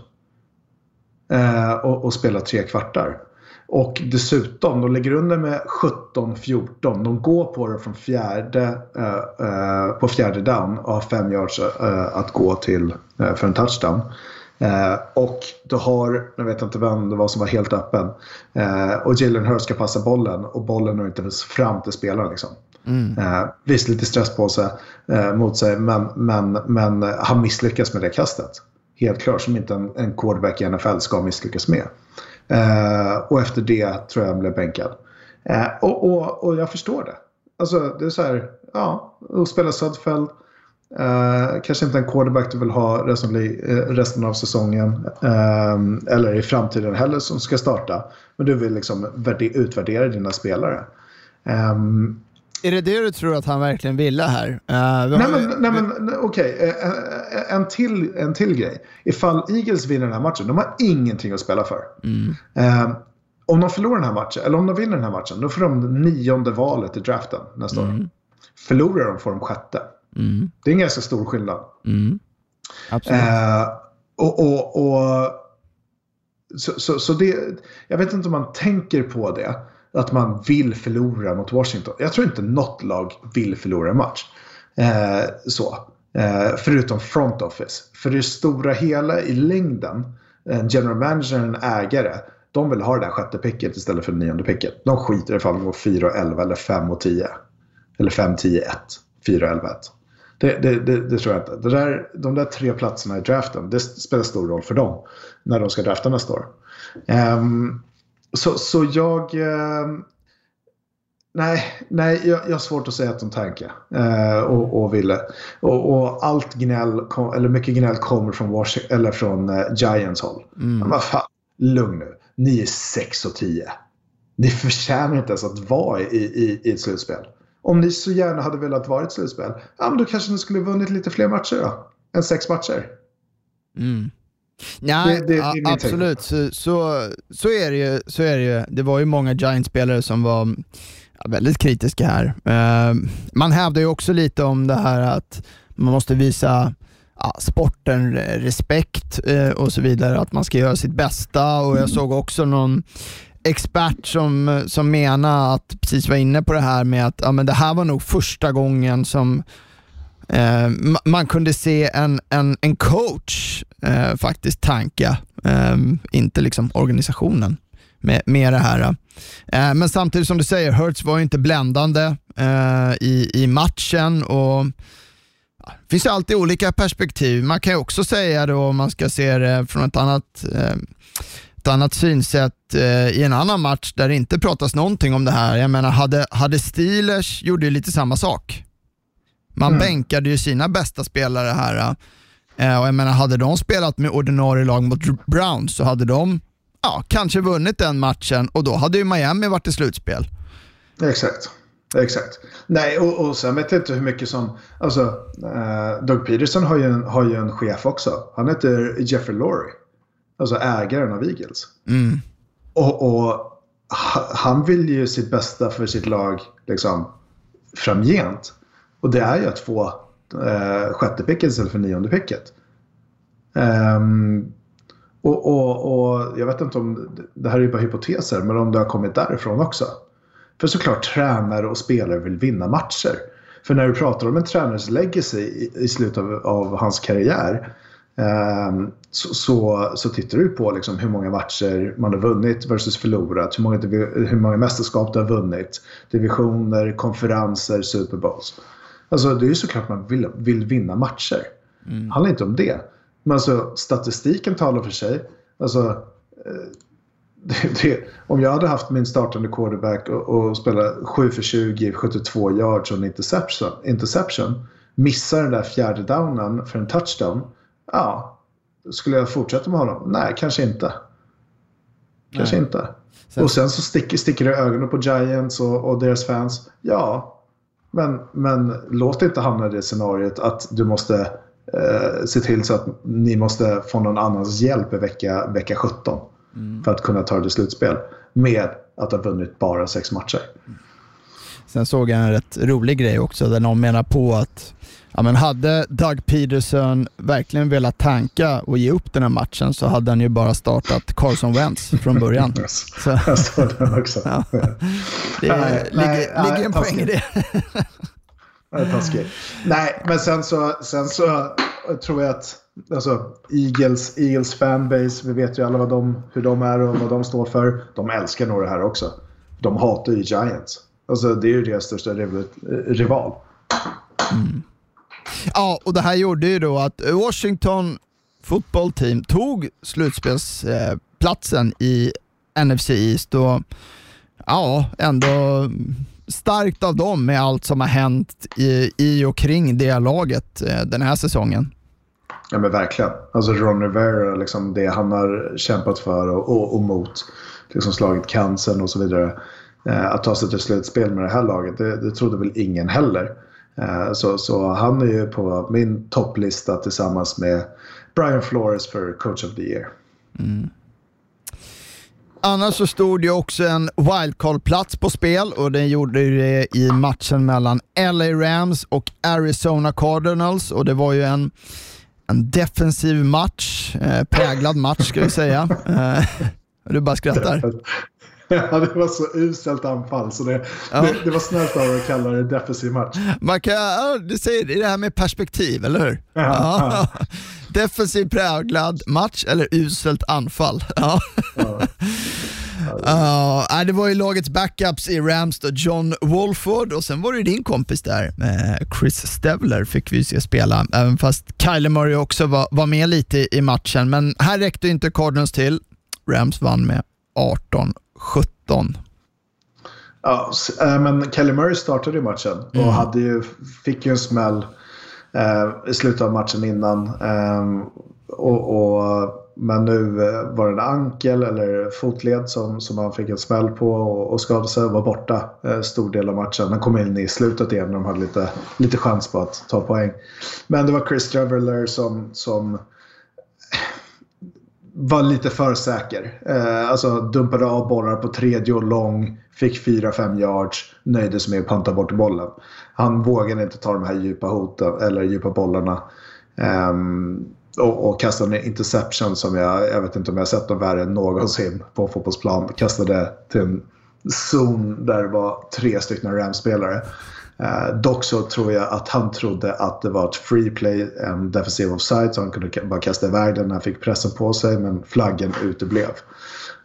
Eh, och, och spelar tre kvartar. Och dessutom, de ligger under med 17-14. De går på det från fjärde, eh, eh, på fjärde down och har fem yards eh, att gå till eh, för en touchdown. Eh, och du har, jag vet inte vem det var som var helt öppen. och Jalen Hurst ska passa bollen och bollen når inte ens fram till spelaren. Liksom. Mm. Eh, visst, lite stress på sig, eh, mot sig, men, men, men han misslyckas med det kastet. Helt klart, som inte en, en quarterback i NFL ska misslyckas med. Eh, och efter det tror jag han blev bänkad. Eh, och, och, och jag förstår det. Alltså det är så här, ja, att spela Sudfeld. Eh, kanske inte en quarterback du vill ha resten av, eh, resten av säsongen. Eh, eller i framtiden heller som ska starta. Men du vill liksom utvärdera dina spelare. Um, är det det du tror att han verkligen ville här? Uh, nej, men, nej men okej, okay. Eh, eh, en, till, en till grej. Ifall Eagles vinner den här matchen, de har ingenting att spela för. Mm. Uh, om de förlorar den här matchen, eller om de vinner den här matchen, då får de nionde valet i draften nästa mm. år. Förlorar de får de sjätte. Mm. Det är en ganska stor skillnad. Mm. Absolut. Uh, och, och, och, så, så, så det, jag vet inte om man tänker på det att man vill förlora mot Washington. Jag tror inte något lag vill förlora en match. Eh, så. Eh, förutom front office. För det stora hela i längden, en general manager, en ägare, de vill ha det där sjätte picket istället för det nionde picket. De skiter ifall de går 4 och 11 eller 5 och 10. Eller 5, 10, 1. 4 och 11, 1. Det, det, det, det, tror jag inte. Det där, de där tre platserna i draften, det spelar stor roll för dem när de ska drafta nästa år. Um, så, så jag... Eh, nej, nej jag, jag har svårt att säga att de tankar eh, och, och ville. Och, och, allt gnäll, kom, eller mycket gnäll kommer från, Washington, eller från eh, Giants håll. Mm. Vad fan, lugn nu. Ni är 6 och 10. Ni förtjänar inte ens att vara i, i, i ett slutspel. Om ni så gärna hade velat vara i ett slutspel, ja men då kanske ni skulle vunnit lite fler matcher då. Än sex matcher. Mm. Nej, det, det, det absolut. Så, så, så, är det ju, så är det ju. Det var ju många Giants-spelare som var väldigt kritiska här. Uh, man hävdar ju också lite om det här att man måste visa ja, sporten respekt uh, och så vidare, att man ska göra sitt bästa och jag såg också någon expert som, som menar att, precis var inne på det här med att ja, men det här var nog första gången som Eh, man kunde se en, en, en coach eh, faktiskt tanka, eh, inte liksom organisationen med, med det här. Eh, men samtidigt som du säger, Hertz var ju inte bländande eh, i, i matchen och ja, det finns ju alltid olika perspektiv. Man kan ju också säga då, om man ska se det från ett annat eh, ett annat synsätt eh, i en annan match där det inte pratas någonting om det här. Jag menar, hade, hade Steelers gjorde ju lite samma sak. Man mm. bänkade ju sina bästa spelare här. Eh, och jag menar, hade de spelat med ordinarie lag mot Browns så hade de ja, kanske vunnit den matchen och då hade ju Miami varit i slutspel. Exakt. Exakt. Nej, och, och sen vet jag inte hur mycket som... Alltså, uh, Doug Peterson har ju, en, har ju en chef också. Han heter Jeffrey Lurie. Alltså ägaren av Eagles. Mm. Och, och, han vill ju sitt bästa för sitt lag liksom framgent. Och det är ju att få eh, sjätte picket istället för nionde picket. Um, och, och, och, jag vet inte om, det här är ju bara hypoteser, men om det har kommit därifrån också. För såklart tränare och spelare vill vinna matcher. För när du pratar om en tränares legacy i, i slutet av, av, hans karriär um, så, så, så, tittar du på liksom hur många matcher man har vunnit versus förlorat. Hur många, hur många mästerskap du har vunnit. Divisioner, konferenser, Super Bowls. Alltså det är ju såklart man vill, vill vinna matcher. Mm. Det handlar inte om det. Men alltså statistiken talar för sig. Alltså, eh, det, det, om jag hade haft min startande quarterback och, och spelat 7 för 20, 72 yards och en interception, interception missar den där fjärde downen för en touchdown. Ja, skulle jag fortsätta med honom? Nej, kanske inte. Kanske Nej. inte. Sen... Och sen så sticker, sticker det ögonen på Giants och, och deras fans. Ja, men, men låt inte hamna i det scenariot att du måste eh, se till så att ni måste få någon annans hjälp i vecka, vecka 17 mm. för att kunna ta det till slutspel med att ha vunnit bara sex matcher. Sen såg jag en rätt rolig grej också där någon menar på att Ja, men hade Doug Peterson verkligen velat tanka och ge upp den här matchen så hade han ju bara startat Carson Wentz från början. Så. Jag såg den också. Ja. Det nej, ligger, nej, ligger en poäng i det. det är taskigt. Nej, men sen så, sen så tror jag att alltså, Eagles, Eagles fanbase, vi vet ju alla vad de, hur de är och vad de står för. De älskar nog det här också. De hatar ju Giants. Alltså, det är ju deras största rival. Mm. Ja, och det här gjorde ju då att Washington football team tog slutspelsplatsen i NFC East och ja, ändå starkt av dem med allt som har hänt i, i och kring det laget eh, den här säsongen. Ja men verkligen. Alltså Ron Rivera, liksom det han har kämpat för och, och, och mot. Liksom slagit cancern och så vidare. Eh, att ta sig till slutspel med det här laget, det, det trodde väl ingen heller. Eh, så, så han är ju på min topplista tillsammans med Brian Flores för Coach of the Year. Mm. Annars så stod det också en wildcard-plats på spel och den gjorde det i matchen mellan LA Rams och Arizona Cardinals och det var ju en, en defensiv match, eh, präglad match ska vi säga. Eh, du bara skrattar. Ja, det var så uselt anfall så det, ja. det, det, var snällt av att kalla det defensiv match. Man kan, ja, du säger det här med perspektiv, eller hur? Ja, ja. Defensiv präglad match eller uselt anfall. Ja. Uh, det var ju lagets backups i Rams då, John Wolford och sen var det din kompis där, eh, Chris Stevler fick vi se spela, även fast Kyler Murray också var, var med lite i matchen. Men här räckte inte Cardinals till. Rams vann med 18 17. Ja, eh, men Kelly Murray startade i matchen och mm. hade ju, fick ju en smäll eh, i slutet av matchen innan. Eh, och, och, men nu eh, var det en ankel eller fotled som, som han fick en smäll på och, och skadade sig och var borta eh, stor del av matchen. Han kom in i slutet igen när de hade lite, lite chans på att ta poäng. Men det var Chris Traveller som, som var lite för säker. Eh, alltså dumpade av bollar på tredje och lång, fick 4-5 yards, nöjde sig med att panta bort bollen. Han vågade inte ta de här djupa hoten eller djupa bollarna. Eh, och, och kastade en interception som jag, jag vet inte om jag sett något värre än någonsin på en fotbollsplan. Kastade till en zon där det var tre stycken Rams-spelare. Eh, dock så tror jag att han trodde att det var ett free play, en defensiv offside, så han kunde bara kasta iväg den när han fick pressen på sig, men flaggen uteblev.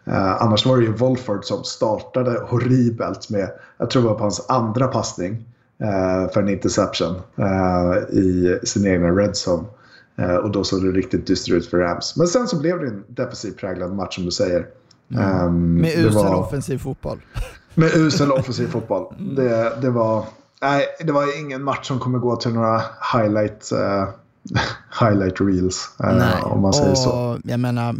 Eh, annars var det ju Wolford som startade horribelt med, jag tror det var på hans andra passning eh, för en interception eh, i sin egna red zone. Eh, och då såg det riktigt dystert ut för Rams. Men sen så blev det en defensiv präglad match som du säger. Mm. Um, med usel var... offensiv fotboll. Med usel offensiv fotboll. Det, det var Nej, det var ingen match som kommer gå till några highlight, uh, highlight reels. Uh. Om man säger och, så. Jag menar,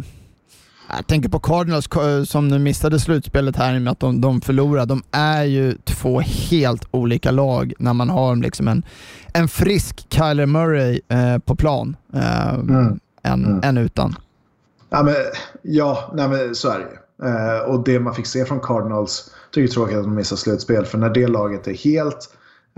jag tänker på Cardinals som nu missade slutspelet här med att de, de förlorade. De är ju två helt olika lag när man har liksom en, en frisk Kyler Murray eh, på plan eh, mm. än, mm. än utan. Ja, men, ja nej, men så är det ju. Eh, och det man fick se från Cardinals tycker jag är tråkigt att de missar slutspel. För när det laget är helt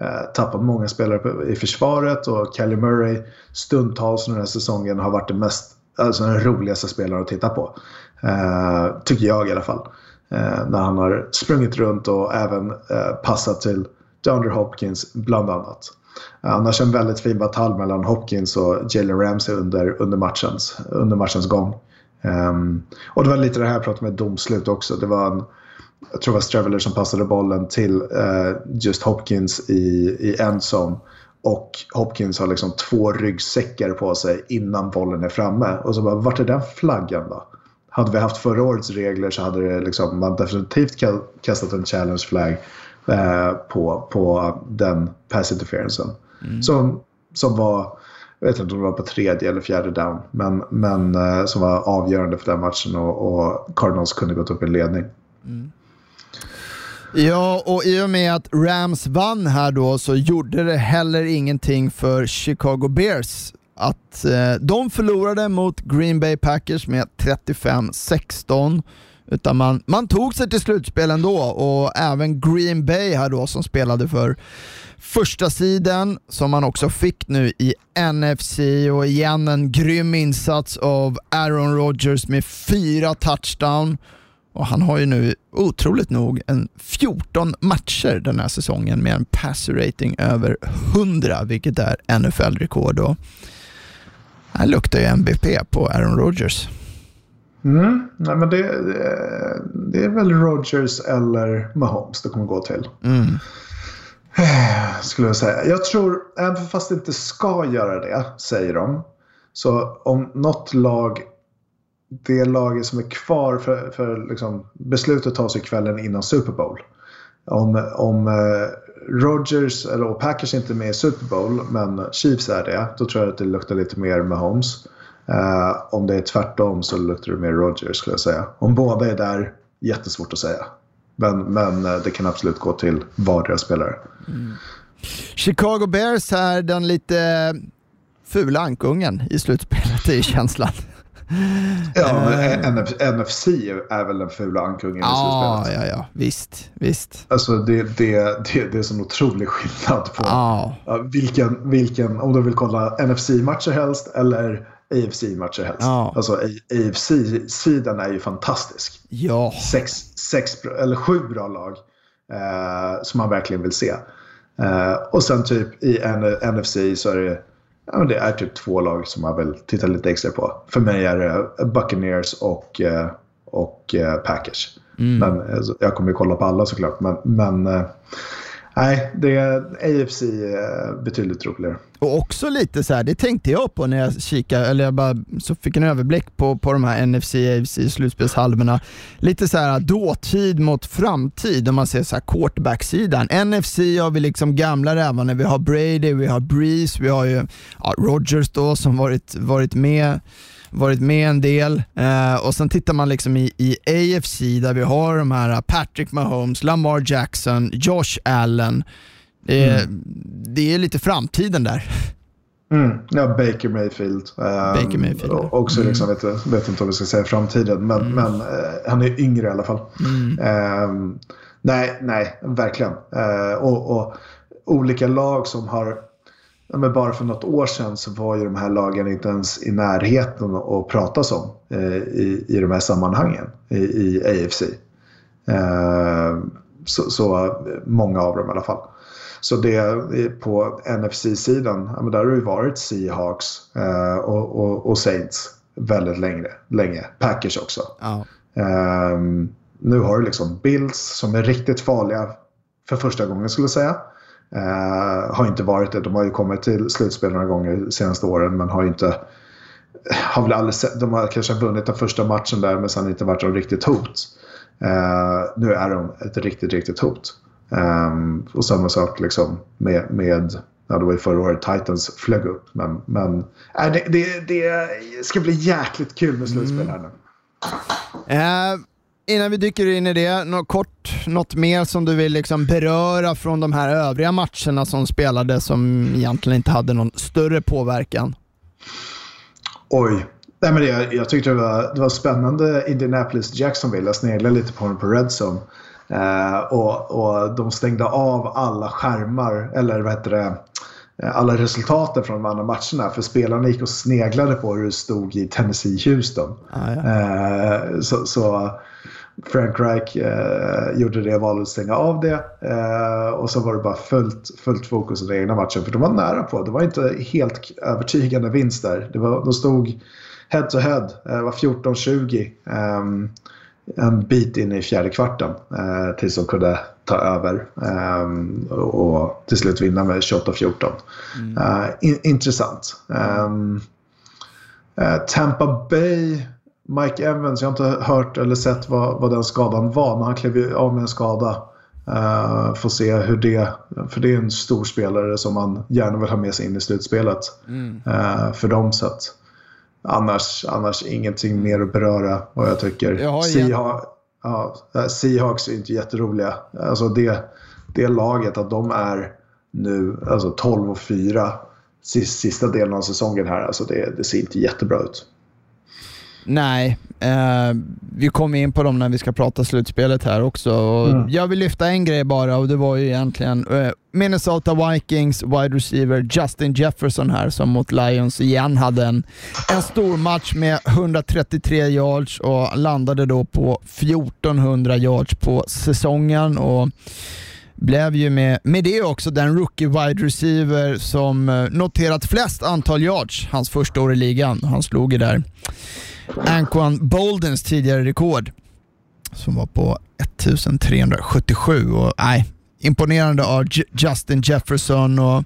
Eh, tappat många spelare i försvaret och Kelly Murray stundtals den här säsongen har varit den, mest, alltså den roligaste spelaren att titta på. Eh, tycker jag i alla fall. Eh, när han har sprungit runt och även eh, passat till DeAndre Hopkins bland annat. Eh, annars en väldigt fin batalj mellan Hopkins och Jalen Ramsey under, under, matchens, under matchens gång. Um, och det var lite det här jag pratade med domslut också. Det var en jag tror det var Straveller som passade bollen till eh, just Hopkins i, i endzone. Och Hopkins har liksom två ryggsäckar på sig innan bollen är framme. Och så bara, vart är den flaggan då? Hade vi haft förra årets regler så hade det liksom, man definitivt kastat en challenge flag eh, på, på den pass interferencen. Mm. Som, som var, jag vet inte om det var på tredje eller fjärde down, men, men eh, som var avgörande för den matchen och, och Cardinals kunde gått upp i ledning. Mm. Ja, och i och med att Rams vann här då så gjorde det heller ingenting för Chicago Bears att eh, de förlorade mot Green Bay Packers med 35-16. Utan man, man tog sig till slutspel ändå och även Green Bay här då som spelade för första sidan som man också fick nu i NFC och igen en grym insats av Aaron Rodgers med fyra touchdown. Och han har ju nu otroligt nog en 14 matcher den här säsongen med en passer rating över 100, vilket är NFL-rekord. Och här luktar ju MVP på Aaron Rodgers. Mm. Nej, men det, det är väl Rodgers eller Mahomes det kommer gå till. Mm. Skulle jag säga. Jag tror, även fast det inte ska göra det, säger de. Så om något lag, det laget som är kvar för, för liksom, beslutet tas ju kvällen innan Super Bowl. Om, om eh, Rodgers eller och Packers inte är med i Super Bowl men Chiefs är det, då tror jag att det luktar lite mer med Holmes. Eh, om det är tvärtom så luktar det mer Rodgers skulle jag säga. Om båda är där, jättesvårt att säga. Men, men eh, det kan absolut gå till vardera spelare. Mm. Chicago Bears är den lite fula ankungen i slutspelet, är känslan. Ja, men NF NFC är väl den fula ankungen i slutspelet. Ja, ja, visst, visst. Alltså det, det, det, det är så otrolig skillnad på ja. vilken, vilken, om du vill kolla NFC-matcher helst eller AFC-matcher helst. Ja. Alltså AFC-sidan är ju fantastisk. Ja. Sex, sex eller sju bra lag eh, som man verkligen vill se. Eh, och sen typ i NFC så är det, ja, det är typ två lag som man vill titta lite extra på. För mig är det Buccaneers och, eh, och eh, Packers. Mm. Men alltså, jag kommer ju kolla på alla såklart. Men, men eh, Nej, det är AFC är eh, betydligt roligare. Och också lite så här, det tänkte jag på när jag kikade, eller jag bara så fick en överblick på, på de här NFC, AFC slutspelshalvorna. Lite så här dåtid mot framtid om man ser så här quarterback-sidan. NFC har vi liksom gamla rävarna, vi har Brady, vi har Breeze, vi har ju ja, Rogers då som varit, varit med varit med en del. Eh, och sen tittar man liksom i, i AFC där vi har de här Patrick Mahomes, Lamar Jackson, Josh Allen. Eh, mm. Det är lite framtiden där. Mm. Ja, Baker Mayfield. Baker Mayfield. Och också mm. liksom, vet, vet inte om vi ska säga framtiden, men, mm. men uh, han är yngre i alla fall. Um, nej, nej, verkligen. Uh, och, och, olika lag som har ja, men bara för något år sedan så var ju de här lagen inte ens i närheten att pratas om eh, i, i de här sammanhangen i, i AFC. Eh, så, så, många av dem i alla fall. Så det på NFC-sidan, ja, där har det varit Seahawks eh, och, och, och, Saints väldigt länge. länge. Packers också. Oh. nu har du liksom Bills som är riktigt farliga för första gången skulle jag säga. Eh, har inte varit det. De har ju kommit till slutspel några gånger de senaste åren men har inte har väl aldrig sett, de har kanske vunnit den första matchen där men sen inte varit något riktigt hot. Eh, nu är de ett riktigt, riktigt hot. Eh, och samma sak liksom med, med ja, det var ju förra året Titans flög upp. Men, men äh, det, det, det ska bli jäkligt kul med slutspel här nu. Uh, Innan vi dyker in i det, något kort, något mer som du vill liksom beröra från de här övriga matcherna som spelades som egentligen inte hade någon större påverkan? Oj. Nej, men det, jag tyckte det var, det var spännande Indianapolis Jacksonville. Jag sneglade lite på dem på Redzone. Eh, och, och de stängde av alla skärmar, eller vad heter det, eh, alla resultaten från de andra matcherna. För spelarna gick och sneglade på hur det stod i Tennessee-Houston. Ah, ja. eh, så, så Frank Reich eh, gjorde det valet att stänga av det. Eh, och så var det bara fullt, fullt fokus på den egna matchen. För de var nära på. Det var inte helt övertygande vinst där. Det var, de stod head to head. Eh, det var 14-20. Ehm, en bit in i fjärde kvarten. Eh, tills de kunde ta över. Ehm, och till slut vinna med 28-14. Mm. Eh, in, intressant. Ehm, eh, Tampa Bay Mike Evans, jag har inte hört eller sett vad, vad den skadan var, men han klev av med en skada. Uh, får se hur det, för det är en stor spelare som man gärna vill ha med sig in i slutspelet. Mm. Uh, för dem så att annars, annars ingenting mer att beröra vad jag tycker. Jaha, Seahawks, ja, eh, Seahawks är inte jätteroliga. Alltså det, det laget att de är nu alltså 12 och 4 sista delen av säsongen här, alltså det, det ser inte jättebra ut. Nej, eh, vi kommer in på dem när vi ska prata slutspelet här också. Mm. Jag vill lyfta en grej bara och det var ju egentligen eh, Minnesota Vikings wide receiver Justin Jefferson här som mot Lions igen hade en, en stor match med 133 yards och landade då på 1400 yards på säsongen. Och blev ju med, med det också den rookie wide receiver som eh, noterat flest antal yards hans första år i ligan. Han slog ju där Anquan Boldens tidigare rekord som var på 1377. Och, nej, imponerande av Justin Jefferson och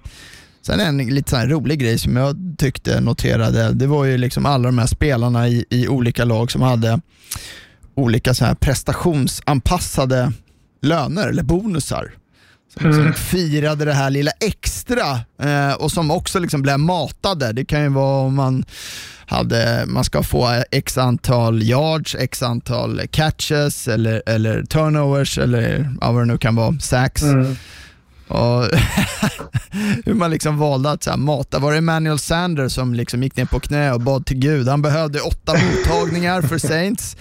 Sen en lite så rolig grej som jag tyckte noterade, det var ju liksom alla de här spelarna i, i olika lag som hade olika så här prestationsanpassade löner eller bonusar. Som mm. firade det här lilla extra eh, och som också liksom blev matade. Det kan ju vara om man hade, man ska få x antal yards, x antal catches eller, eller turnovers eller ja, vad det nu kan vara, sacks. Mm. Och hur man liksom valde att så här, mata. Var det Emmanuel Sanders som liksom gick ner på knä och bad till Gud? Han behövde åtta mottagningar för Saints.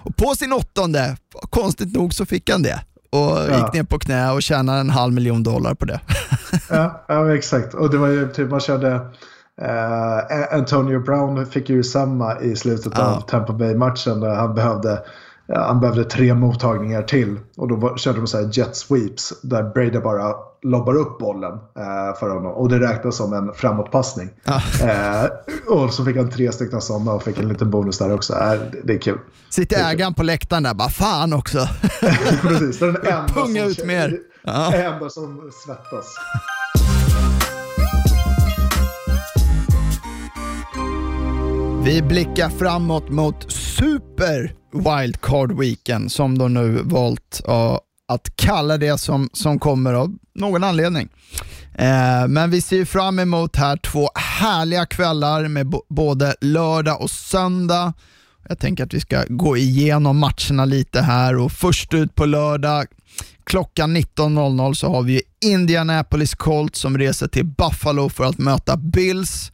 Och på sin åttonde, konstigt nog så fick han det och ja. gick ner på knä och tjänade en halv miljon dollar på det. ja, ja, exakt. Och det var ju typ, man körde Uh, Antonio Brown fick ju samma i slutet ja. av Tampa Bay-matchen där han behövde, han behövde tre mottagningar till. Och då körde de så jet sweeps där Brady bara lobbar upp bollen uh, för honom. Och det räknas som en framåtpassning. Ja. och så fick han tre stycken sådana och fick en liten bonus där också. det är kul. Sitter ägaren på läktaren där bara, fan också. Precis, det är den enda Punga ut mer. Ja. enda som svettas. Vi blickar framåt mot Super Wildcard Weekend som de nu valt att kalla det som, som kommer av någon anledning. Eh, men vi ser fram emot här två härliga kvällar med både lördag och söndag. Jag tänker att vi ska gå igenom matcherna lite här och först ut på lördag klockan 19.00 så har vi Indianapolis Colts som reser till Buffalo för att möta Bills.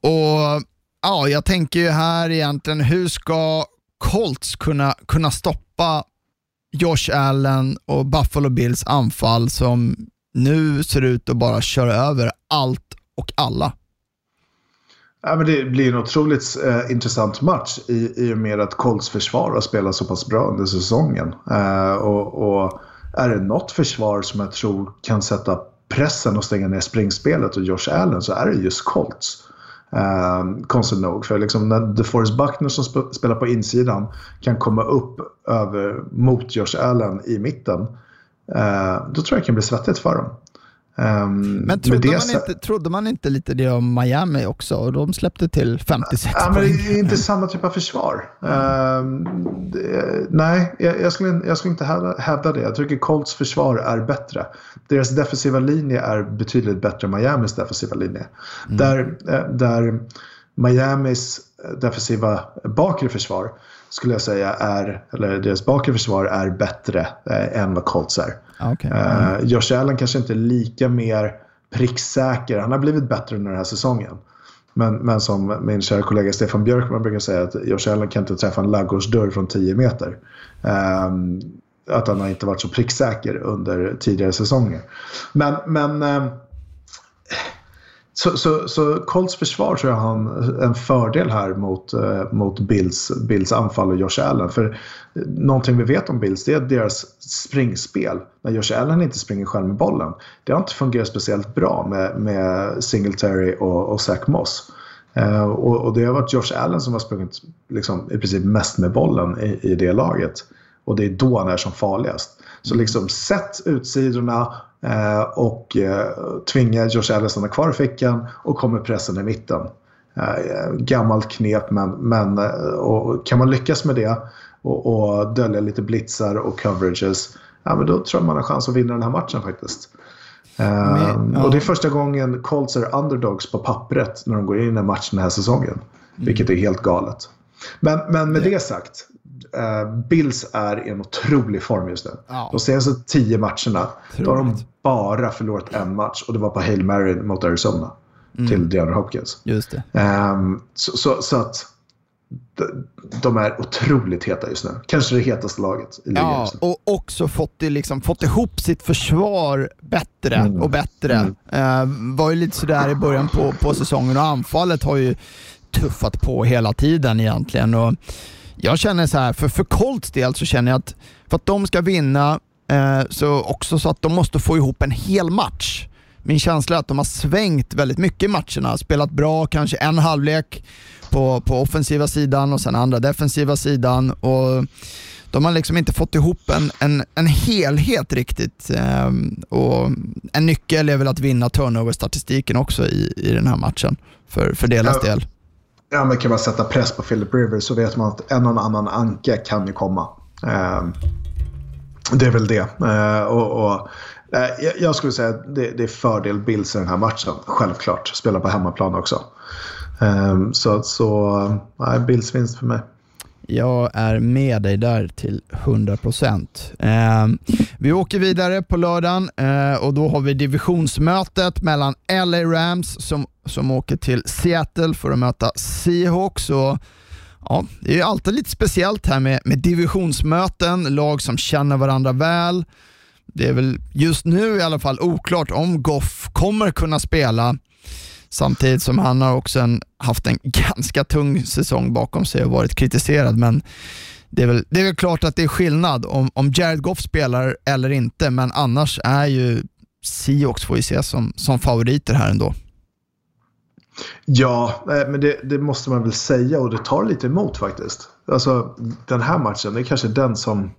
Och Ja, jag tänker ju här egentligen, hur ska Colts kunna, kunna stoppa Josh Allen och Buffalo Bills anfall som nu ser ut att bara köra över allt och alla? Ja, men det blir en otroligt eh, intressant match i, i och med att Colts försvar har spelat så pass bra under säsongen. Eh, och, och, är det något försvar som jag tror kan sätta pressen och stänga ner springspelet och Josh Allen så är det just Colts. Eh, konstigt nog. För liksom när DeForest Buckner som sp spelar på insidan kan komma upp över, mot Josh Allen i mitten. Eh, då tror jag det kan bli svettigt för dem. Um, men trodde man, inte, trodde man inte lite det om Miami också? Och de släppte till 56 ja, men Det är inte samma typ av försvar. Um, det, nej, jag, jag, skulle, jag skulle inte hävda, hävda det. Jag tycker Colts försvar är bättre. Deras defensiva linje är betydligt bättre än Miamis defensiva linje. Mm. Där, eh, där Miamis defensiva bakre försvar skulle jag säga är, eller deras bakre försvar är bättre eh, än vad Colts är. Okay. Mm. Uh, Josh Allen kanske inte är lika mer pricksäker. Han har blivit bättre under den här säsongen. Men, men som min kära kollega Stefan Björkman brukar säga att Josh Allen kan inte träffa en laggårdsdörr från 10 meter. Um, att han har inte varit så pricksäker under tidigare säsonger. Men, men um, så, så, så Colts försvar tror jag har en fördel här mot, eh, mot Bills, Bills anfall och Josh Allen. För någonting vi vet om Bills det är deras springspel. När Josh Allen inte springer själv med bollen. Det har inte fungerat speciellt bra med, med Singletary och, och Zach Moss. Eh, och, och, det har varit Josh Allen som har sprungit liksom, i princip mest med bollen i, i det laget. Och det är då han är som farligast. Så liksom sätt utsidorna eh, och eh, tvinga Josh Allen stanna kvar i fickan och kommer pressen i mitten. Eh, gammalt knep men, men eh, kan man lyckas med det och, och dölja lite blitzar och coverages ja, men då tror jag man har chans att vinna den här matchen faktiskt. Men, ja. Och det är första gången Colts är underdogs på pappret när de går in i en match den här säsongen. Mm. Vilket är helt galet. Men, men med det, sagt, Bills är i en otrolig form just nu. Ja. De senaste tio matcherna då har de bara förlorat en match och det var på Hail Mary mot Arizona. Mm. Till DeAndre Hopkins. Just det. Um, så, så, så, att de är otroligt heta just nu. Kanske det hetaste laget i ligan Ja, och också fått, det liksom, fått ihop sitt försvar bättre Mm. och bättre. Eh, var ju lite sådär i början på, på säsongen och anfallet har ju tuffat på hela tiden egentligen. Och jag känner så här, för, för Colts del så känner jag att för att de ska vinna, eh, så också så att de måste få ihop en hel match. Min känsla är att de har svängt väldigt mycket i matcherna, spelat bra, kanske en halvlek på, på offensiva sidan och sen andra defensiva sidan. Och de har liksom inte fått ihop en, en, en helhet riktigt. Ehm, och en nyckel är väl att vinna turnover-statistiken också i, i den här matchen, för, för deras Ja. del. Ja, men kan man sätta press på Philip Rivers så vet man att en och annan anka kan ju komma. Eh, det är väl det. Eh, och, och, eh, jag- skulle säga att det, det är fördel Bills i den här matchen. Självklart. Spelar på hemmaplan också. Ehm, eh, så så nej, Bills vinst för mig. Jag är med dig där till 100%. Eh, vi åker vidare på lördagen eh, och då har vi divisionsmötet mellan LA Rams som, som åker till Seattle för att möta Seahawks. Och, ja, det är alltid lite speciellt här med, med divisionsmöten, lag som känner varandra väl. Det är väl just nu i alla fall oklart om Goff kommer kunna spela. Samtidigt som han har också en, haft en ganska tung säsong bakom sig och varit kritiserad. Men det är väl, det är väl klart att det är skillnad om, om Jared Goff spelar eller inte, men annars är ju Seahawks får ju ses som, som favoriter här ändå. Ja, eh, men det, det måste man väl säga och det tar lite emot faktiskt. Alltså den här matchen, det är kanske den som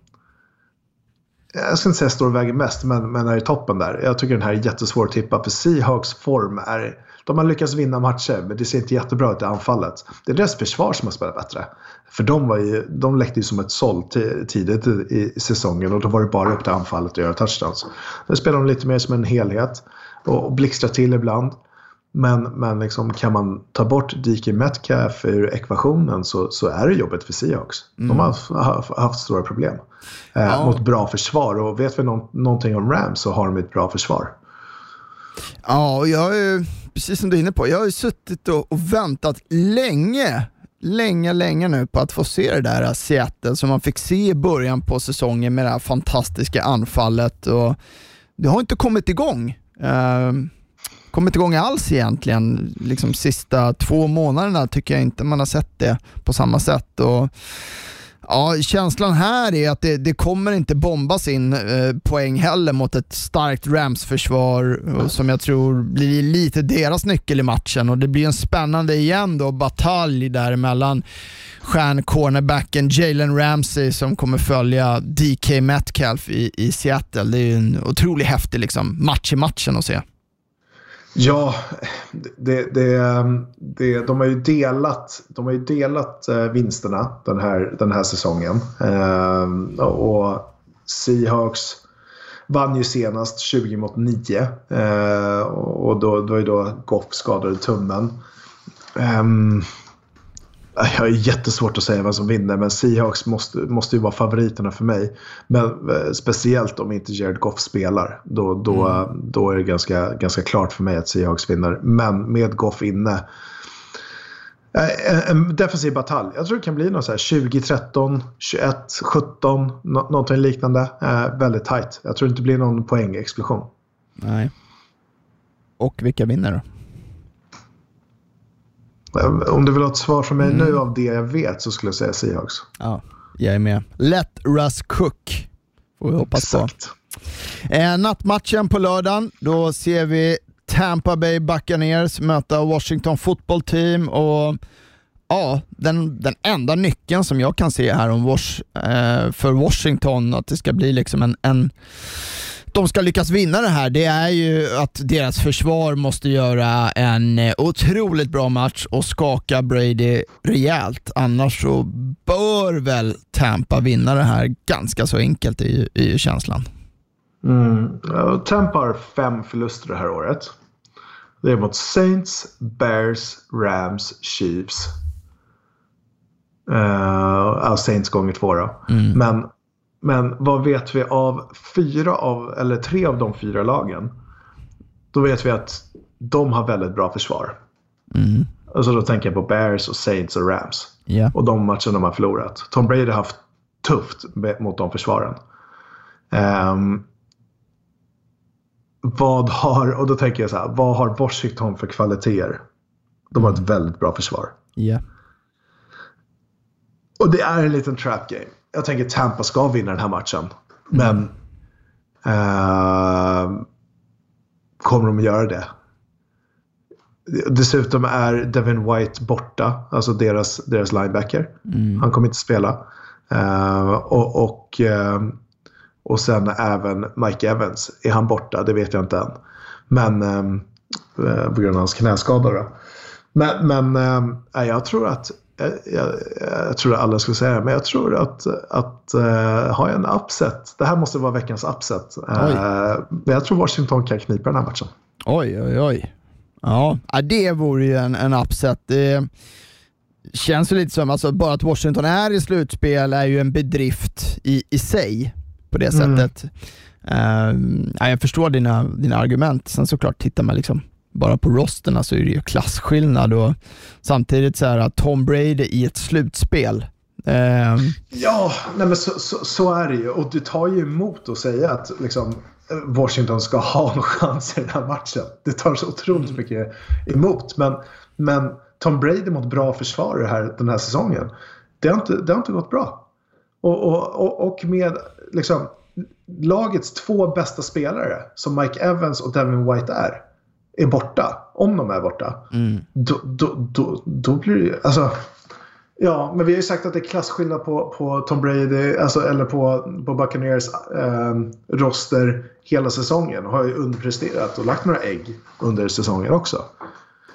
jag ska inte säga står och väger mest, men, men är i toppen där. Jag tycker den här är jättesvår att tippa för Seahawks form är... De har lyckats vinna matcher, men det ser inte jättebra ut i anfallet. Det är deras försvar som har spelat bättre. För de, var ju, de läckte ju som ett såll ti- tidigt i, säsongen och då var det bara upp till anfallet att göra touchdowns. Nu spelar de lite mer som en helhet och, blixtrar till ibland. Men, men liksom, kan man ta bort DK Metcalf ur ekvationen så, så är det jobbigt för Seahawks. De har haft, haft, haft stora problem eh, Ja. mot bra försvar. Och vet vi nå- någonting om Rams så har de ett bra försvar. Ja, jag har ju, precis som du är inne på, jag har ju suttit och, och väntat länge, länge, länge nu på att få se det där äh, Seattle som man fick se i början på säsongen med det här fantastiska anfallet. Och det har inte kommit igång. Ehm, kommit igång alls egentligen. Liksom sista två månaderna tycker jag inte man har sett det på samma sätt. Och Ja, känslan här är att det, det kommer inte bombas in eh, poäng heller mot ett starkt Rams-försvar och som jag tror blir lite deras nyckel i matchen och det blir en spännande igen då batalj där mellan stjärncornerbacken Jalen Ramsey som kommer följa DK Metcalf i, i Seattle. Det är ju en otroligt häftig liksom, match i matchen att se. Ja, det, det, det, de har ju delat, de har ju delat eh, vinsterna den här, den här säsongen. Eh, och Seahawks vann ju senast 20 mot 9. Eh, och då, då är då Goff skadade tummen. Ehm, jag har jättesvårt att säga vem som vinner, men Seahawks måste, måste ju vara favoriterna för mig. Men eh, speciellt om inte Jared Goff spelar. Då, då, då är det ganska, ganska klart för mig att Seahawks vinner. Men med Goff inne. eh, En, en defensiv batalj. Jag tror det kan bli något så här 20-13, 21-17, nå- någonting liknande. Eh, väldigt tight. Jag tror inte det blir någon poängexplosion. Nej. Och vilka vinner då? Om du vill ha ett svar från mig nu av det jag vet så skulle jag säga Seahawks. Ja, jag är med. Let Russ Cook får vi hoppas på. Exakt. Eh, nattmatchen på lördagen, då ser vi Tampa Bay Buccaneers möta Washington Football Team och ja, den, den enda nyckeln som jag kan se här om Wash, eh, för Washington, att det ska bli liksom en, en de ska lyckas vinna det här, det är ju att deras försvar måste göra en eh, otroligt bra match och skaka Brady rejält. Annars så bör väl Tampa vinna det här ganska så enkelt, är ju känslan. Mm. Tampa har fem förluster det här året. Det är mot Saints, Bears, Rams, Chiefs. Uh, Saints gånger två då. Men, men vad vet vi av fyra av, eller tre av de fyra lagen? Då vet vi att de har väldigt bra försvar. Mm. Alltså då tänker jag på Bears, och Saints och Rams. Yeah. Och de matcherna de har förlorat. Tom Brady har haft tufft mot de försvaren. Um, vad har, och då tänker jag så här, vad har Washington för kvaliteter? De har ett väldigt bra försvar. Yeah. Och det är en liten trap game. Jag tänker Tampa ska vinna den här matchen. Men uh, kommer de att göra det? Dessutom är Devin White borta, alltså deras, deras linebacker. Mm. Han kommer inte spela. Uh, och, och, uh, och sen även Mike Evans. Är han borta? Det vet jag inte än. Men uh, på grund av hans knäskada. Men, men jag tror att jag, jag, jag tror att alla skulle säga det, men jag tror att, att uh, jag en upset. Det här måste vara veckans upset. Uh, men jag tror Washington kan knipa den här matchen. Oj, oj, oj. Ja, det vore ju en, en upset. Det känns ju lite som, alltså bara att Washington är i slutspel är ju en bedrift i, i sig på det Mm. sättet. Uh, jag förstår dina, dina argument. Sen såklart, tittar man liksom bara på rosterna så är det ju klasskillnad och samtidigt så här att Tom Brady i ett slutspel. Uh, ja, nej men så, så, så, är det ju. Och det tar ju emot att säga att liksom, Washington ska ha någon chans i den här matchen. Det tar så otroligt mycket emot. Men, men Tom Brady mot bra försvarare här, den här säsongen. Det har inte, det har inte gått bra. Och, och, och, och med liksom, lagets två bästa spelare, som Mike Evans och Devin White är, är borta. Om de är borta. Mm. Då, då, då, då blir det alltså, Ja, men vi har ju sagt att det är klasskillnad på, på Tom Brady, alltså, eller på, på Buccaneers eh, roster hela säsongen. Har ju underpresterat och lagt några ägg under säsongen också.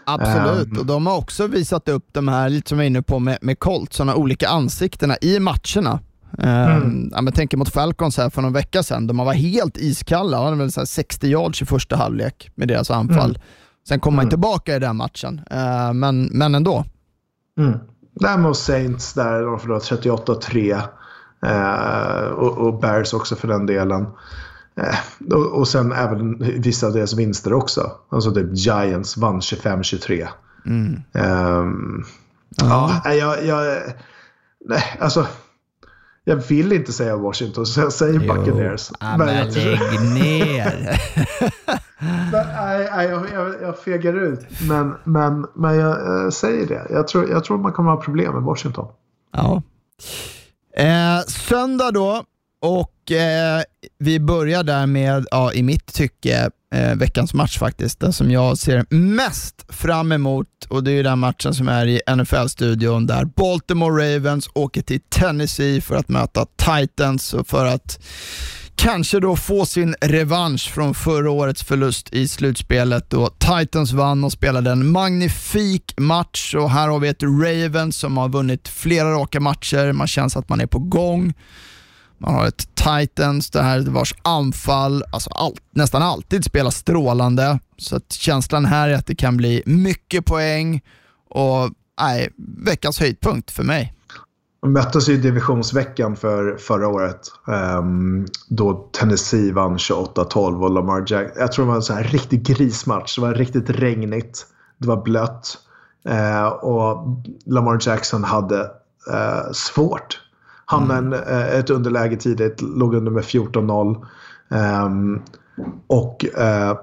Absolut, um, och de har också visat upp de här, lite som jag är inne på med, med Colt, sådana olika ansiktena i matcherna. Mm. Um, ja, men tänker mot Falcons här för någon vecka sedan, de var helt iskalla, hade väl så 60 yards i första halvlek med deras anfall. Mm. Sen kom man Mm. tillbaka i den matchen, uh, men, men ändå. Mm. Där mot Saints där de förlorade 38-3. Eh, och, och, Bears också för den delen. Eh, och, och sen även vissa av deras vinster också. Alltså typ Giants vann 25-23. Mm. Um, ja, jag, jag... Nej, alltså... Jag vill inte säga Washington, så jag säger Buccaneers. Ja, men jag lägg ner. nej, nej jag, jag, jag fegar ut. Men, men, men jag äh, säger det. Jag tror, jag tror man kommer ha problem med Washington. Ja. Eh, söndag då, och eh, vi börjar där med, ja, i mitt tycke, eh, veckans match faktiskt. Den som jag ser mest fram emot och det är den matchen som är i NFL-studion där Baltimore Ravens åker till Tennessee för att möta Titans och för att kanske då få sin revansch från förra årets förlust i slutspelet då Titans vann och spelade en magnifik match och här har vi ett Ravens som har vunnit flera raka matcher, man känns att man är på gång. Man har ett Titans det här vars anfall alltså allt, nästan alltid spelar strålande. Så att känslan här är att det kan bli mycket poäng och nej, veckans höjdpunkt för mig. De möttes i divisionsveckan för förra året. Um, då Tennessee vann 28-12 och Lamar Jackson. Jag tror det var en så här riktig grismatch. Det var riktigt regnigt. Det var blött. Uh, och Lamar Jackson hade uh, svårt hamnade mm. en, ett underläge tidigt, låg under med 14-0. Um, och uh,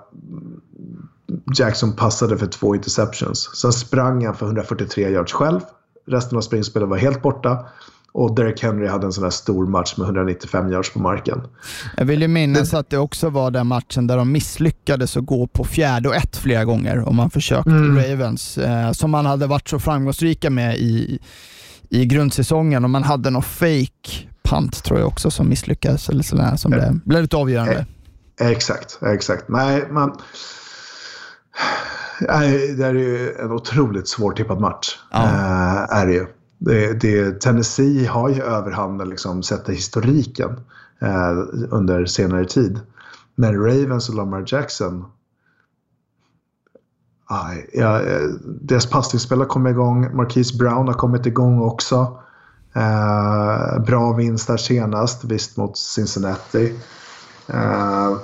Jackson passade för två interceptions. Sen sprang han för 143 yards själv. Resten av springspelet var helt borta. Och Derek Henry hade en sån här stor match med 195 yards på marken. Jag vill ju minnas att det också var den matchen där de misslyckades att gå på fjärde och ett flera gånger om man försökte mm. Ravens, eh, som man hade varit så framgångsrika med i i grundsäsongen och man hade någon fake punt tror jag också som misslyckades eller sådär som blev, blev lite avgörande. Exakt, exakt. Nej, man... Nej, det är ju en otroligt svårtippad match. Ja. Äh, är det ju. Det, det, Tennessee har ju överhanden liksom, sett till historiken äh, under senare tid. Men Ravens och Lamar Jackson Aj, ja, deras passningsspel har kommit igång. Marquise Brown har kommit igång också. Eh, bra vinst där senast, visst mot Cincinnati. Eh, uh,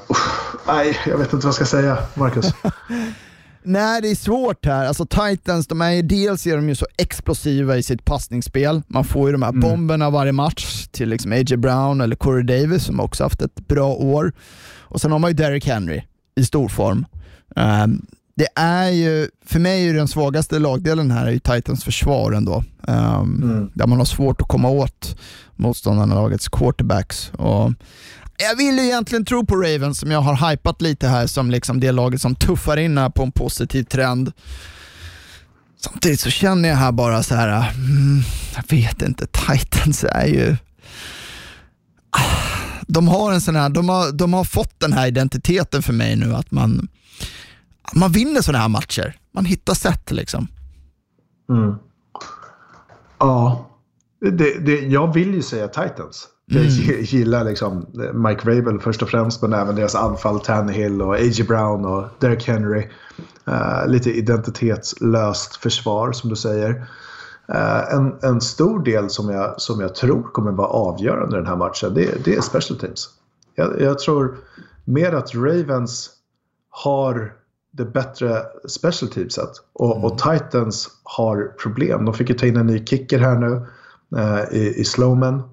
nej, jag vet inte vad jag ska säga, Marcus. Nej, det är svårt här. Alltså Titans, de är ju, dels är de ju så explosiva i sitt passningsspel. Man får ju de här mm. bomberna varje match till liksom A.J. Brown eller Corey Davis som också haft ett bra år. Och sen har man ju Derrick Henry i stor form. Um, det är ju, för mig är den svagaste lagdelen här är ju Titans försvar ändå. Um, mm. Där man har svårt att komma åt motståndarna lagets quarterbacks. Och jag vill ju egentligen tro på Ravens som jag har hypat lite här som liksom det laget som tuffar in här på en positiv trend. Samtidigt så känner jag här bara så här, mm, jag vet inte, Titans är ju... De har en sån här, de har, de har fått den här identiteten för mig nu att man, man vinner sådana här matcher. Man hittar sätt liksom. Mm. Ja, det, det, jag vill ju säga Titans. Jag mm. gillar liksom Mike Rabel först och främst, men även deras anfall, Tannehill och A.J. Brown och Derek Henry. Uh, lite identitetslöst försvar som du säger. Uh, en, en stor del som jag, som jag tror kommer vara avgörande i den här matchen, det, det är special teams. Jag, jag, tror mer att Ravens har det bättre special teamset och, mm. och Titans har problem. De fick ju ta in en ny kicker här nu uh, i, i Slowman.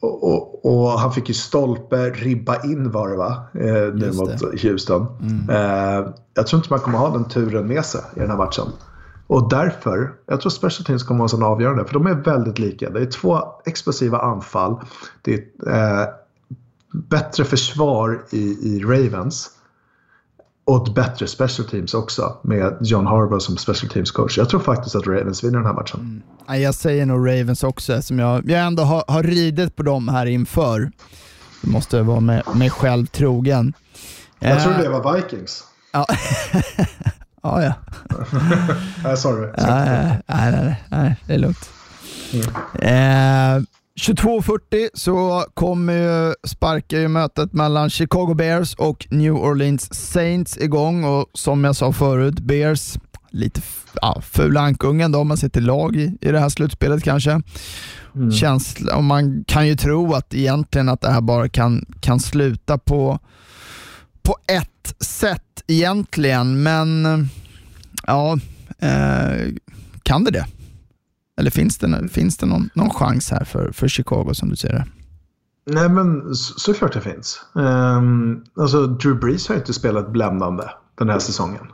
Och, och, och, han fick ju stolpe, ribba in var det va? Eh, nu mot Houston. Mm. Eh, jag tror inte man kommer ha den turen med sig i den här matchen. Och därför, jag tror special teams kommer vara så avgörande. För de är väldigt lika. Det är två explosiva anfall. Det är eh, bättre försvar i, i Ravens och ett bättre special teams också med John Harbaugh som special teams coach. Jag tror faktiskt att Ravens vinner den här matchen. Mm. Jag säger nog Ravens också, som jag, jag ändå har, har ridit på dem här inför. Det måste vara med mig själv trogen. Jag uh, tror det var Vikings. Ja, ja. ja. nej, sorry. Nej, nej, nej, det är lugnt. Mm. Uh, 22.40 så kommer ju, sparkar ju mötet mellan Chicago Bears och New Orleans Saints igång och som jag sa förut, Bears lite ja, fula ankungen då om man ser till lag i, i det här slutspelet kanske. Mm. Känsla, och man kan ju tro att egentligen att det här bara kan, kan sluta på, på ett sätt egentligen, men ja, eh, kan det det? Eller finns det, finns det någon, någon chans här för, för Chicago som du ser det? Nej men såklart det finns. Um, alltså Drew Brees har inte spelat bländande den här säsongen.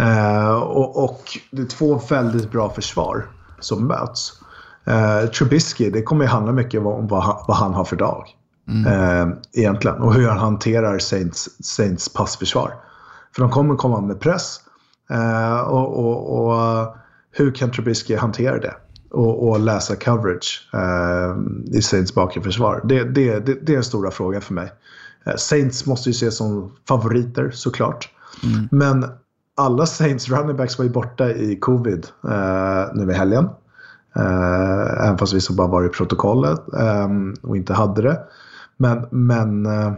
Uh, och, och, det är två väldigt bra försvar som möts. Uh, Trubisky, det kommer ju handla mycket om vad han, vad han har för dag. Mm. Uh, egentligen. Och hur han hanterar Saints, Saints passförsvar. För de kommer komma med press. Uh, och, och, och hur kan Trubisky hantera det? Och, och läsa coverage eh, i Saints bakre försvar. Det, det, det, det, är den stora frågan för mig. Eh, Saints måste ju ses som favoriter såklart. Mm. Men alla Saints running backs var ju borta i covid eh, nu i helgen. Eh, även fast vissa bara var i protokollet eh, och inte hade det. Men, men eh,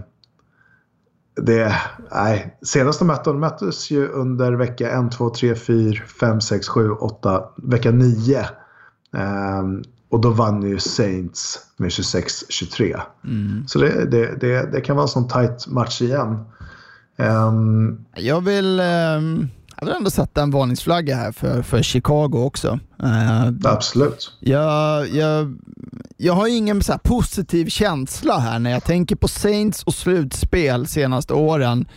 det, nej, senaste möten möttes ju under vecka 1, 2, 3, 4, 5, 6, 7, 8, vecka 9. Um, och då vann ju Saints med 26-23. Mm. Så det, det, det, det, kan vara en sån tight match igen. Um, jag vill... Um jag vill ändå sätta en varningsflagga här för, för Chicago också. Uh, Absolut. Jag, jag, jag har ingen så positiv känsla här när jag tänker på Saints och slutspel senaste åren.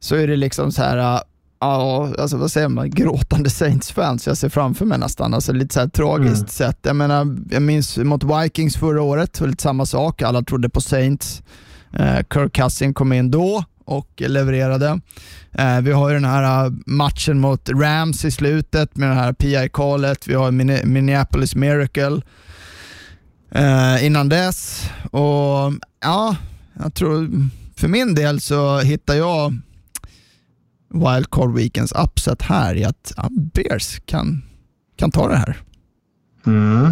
Så är det liksom så här, ja, alltså vad säger man, gråtande Saints-fans jag ser framför mig nästan. Alltså lite så här tragiskt mm. sätt. Jag menar, jag minns mot Vikings förra året, lite samma sak. Alla trodde på Saints. Uh, Kirk Cousin kom in då och levererade. Eh, vi har ju den här eh, matchen mot Rams i slutet med det här PI-callet. Vi har Minneapolis Miracle eh, innan dess. Och ja, jag tror för min del så hittar jag Wildcard Weekends upset här i att ja, Bears kan, kan ta det här. Mm.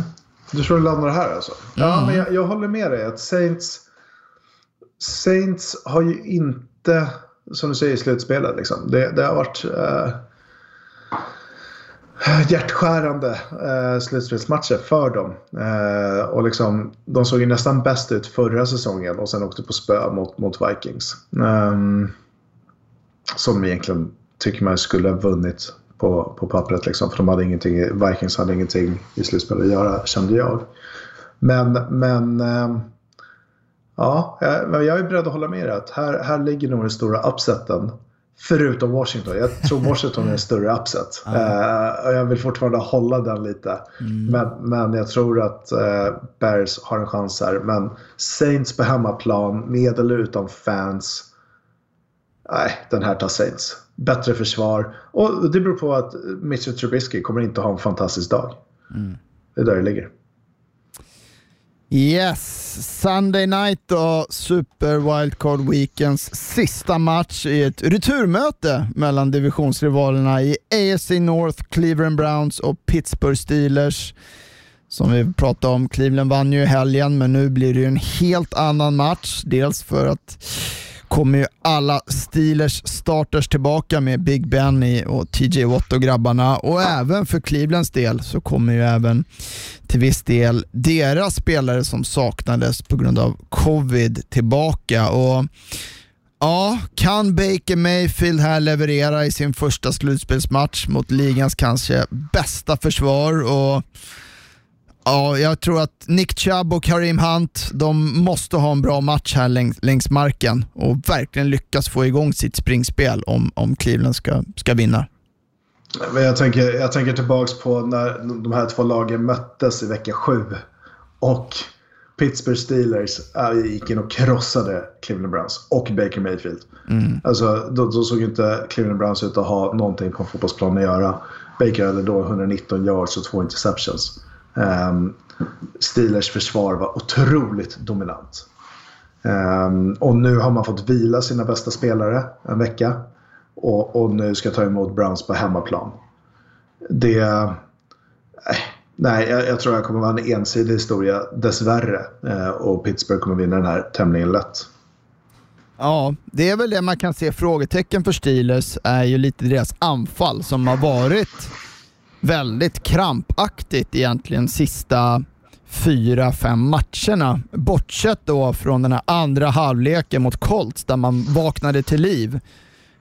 Du tror det landar här alltså? Mm. Ja, men jag, jag håller med dig att Saints Saints har ju inte inte, som du säger, i slutspelet. Liksom. Det, det har varit eh, hjärtskärande eh, slutspelsmatcher för dem. Eh, och liksom, de såg ju nästan bäst ut förra säsongen och sen åkte på spö mot, mot Vikings. Um, som egentligen tycker man skulle ha vunnit på, på pappret. Liksom, för de hade ingenting, Vikings hade ingenting i slutspelet att göra, kände jag. Men, men eh, ja, jag, är beredd att hålla med dig. Att här, här ligger nog den stora upseten. Förutom Washington. Jag tror Washington är en större upset. Uh, jag vill fortfarande hålla den lite. Mm. Men, men jag tror att uh, Bears har en chans här. Men Saints på hemmaplan, med eller utan fans. Nej, den här tar Saints. Bättre försvar. Och det beror på att Mitchell Trubisky kommer inte ha en fantastisk dag. Mm. Det är där det ligger. Yes, Sunday night då, Super Wildcard Weekends sista match i ett returmöte mellan divisionsrivalerna i AFC North, Cleveland Browns och Pittsburgh Steelers. Som vi pratade om, Cleveland vann ju i helgen, men nu blir det en helt annan match. Dels för att kommer ju alla Steelers starters tillbaka med Big Benny och TJ Watt och grabbarna och även för Clevelands del så kommer ju även till viss del deras spelare som saknades på grund av covid tillbaka. Och Ja, kan Baker Mayfield här leverera i sin första slutspelsmatch mot ligans kanske bästa försvar och Ja, jag tror att Nick Chubb och Karim Hunt, de måste ha en bra match här längs, längs marken och verkligen lyckas få igång sitt springspel om, om Cleveland ska, ska vinna. Men jag, tänker, jag tänker tillbaka på när de här två lagen möttes i vecka sju. Och Pittsburgh Steelers äh, gick in och krossade Cleveland Browns och Baker Mayfield. Mm. Alltså, då, då, såg inte Cleveland Browns ut att ha någonting på fotbollsplanen att göra. Baker hade då 119 yards och två interceptions. Um, Steelers försvar var otroligt dominant. Um, och nu har man fått vila sina bästa spelare en vecka. Och, och nu ska ta emot Browns på hemmaplan. Det... Eh, nej, jag, jag, tror jag kommer vara en ensidig historia dessvärre. Uh, och Pittsburgh kommer vinna den här tämligen lätt. Ja, det är väl det man kan se. Frågetecken för Steelers är ju lite deras anfall som har varit väldigt krampaktigt egentligen sista fyra, fem matcherna. Bortsett då från den här andra halvleken mot Colts där man vaknade till liv.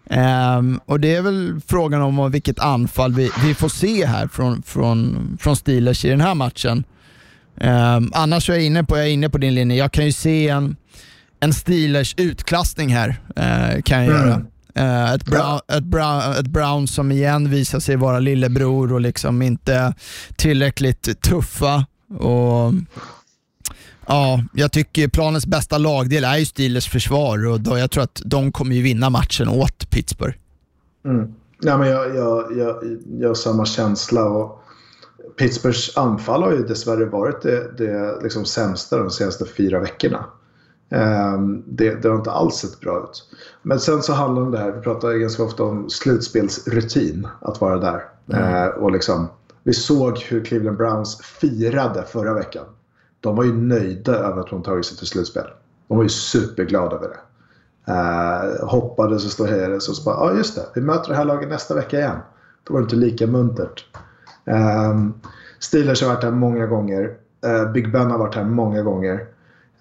Um, och Det är väl frågan om vilket anfall vi, vi får se här från, från, från Steelers i den här matchen. Um, annars är jag inne på, jag är inne på din linje. Jag kan ju se en, en Steelers utklassning här. Uh, kan jag mm. göra. Uh, ett, Brown, ett, Brown, ett Brown som igen visar sig vara lillebror och liksom inte tillräckligt tuffa. Och Ja, jag tycker planens bästa lagdel är ju Steelers försvar och då jag tror att de kommer ju vinna matchen åt Pittsburgh. Mm. Ja, men jag, jag, jag, jag har samma känsla. Och Pittsburghs anfall har ju dessvärre varit det, det liksom sämsta de senaste fyra veckorna. Um, det, det, har inte alls sett bra ut. Men sen så handlar det om det här, vi pratar ganska ofta om slutspelsrutin, att vara där. Mm. Uh, och liksom, vi såg hur Cleveland Browns firade förra veckan de var ju nöjda över att de tagit sig till slutspel. De var ju superglada över det. Uh, hoppades och ståhejades och så bara, ja ah, just det, vi möter det här laget nästa vecka igen. Då var det inte lika muntert. Um, Steelers har varit här många gånger. Uh, Big Ben har varit här många gånger.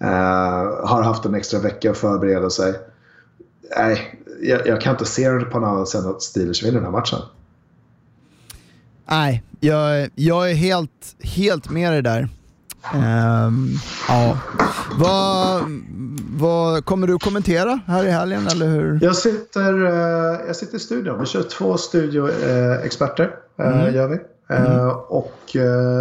Uh, har haft en extra vecka att förbereda sig. Nej, jag, jag, kan inte se det på något annat sätt att Steelers vinner den här matchen. Nej, jag, jag är helt, helt med dig där. Um, ja. Vad, vad kommer du kommentera här i helgen? Eller hur? Jag, sitter, uh, jag sitter i studion. Vi kör två studioexperter. Uh, mm. gör vi. Mm. och,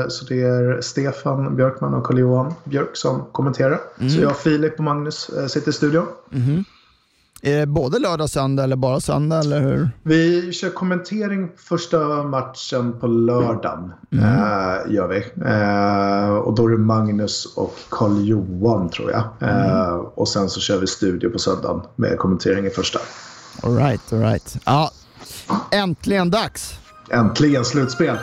så det är Stefan Björkman och Carl-Johan Björk som kommenterar. Mm. Så jag, Filip och Magnus sitter i studion. Mm. Är det både lördag och söndag eller bara söndag? Eller hur? Vi kör kommentering första matchen på lördagen. Mm. Äh, gör vi. Äh, och då är det Magnus och Karl-Johan tror jag. Mm. Äh, och sen så kör vi studio på söndagen med kommentering i första. Alright, alright. Ja, äntligen dags! Äntligen slutspel!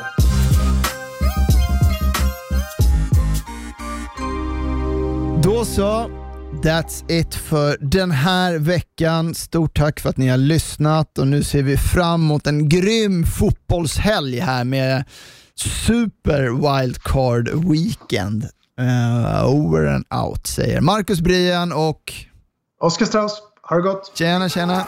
Då så. That's it för den här veckan. Stort tack för att ni har lyssnat och nu ser vi fram emot en grym fotbollshelg här med Super Wildcard Weekend. Uh, over and out säger Marcus Brian och Oskar Strauss. Ha det gott! Tjena, tjena!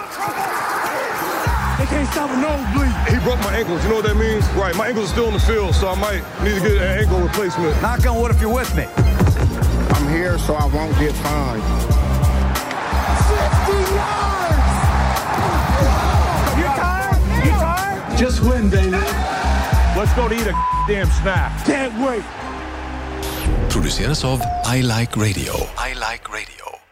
They can't stop a nosebleed. He broke my ankles. You know what that means? Right. My ankles are still in the field, so I might need to get an ankle replacement. Knock on wood if you're with me. I'm here so I won't get fined. 50 yards! You tired? You tired? Just win, baby. Let's go to eat a damn snack. Can't wait. produceras av I Like Radio. I like radio.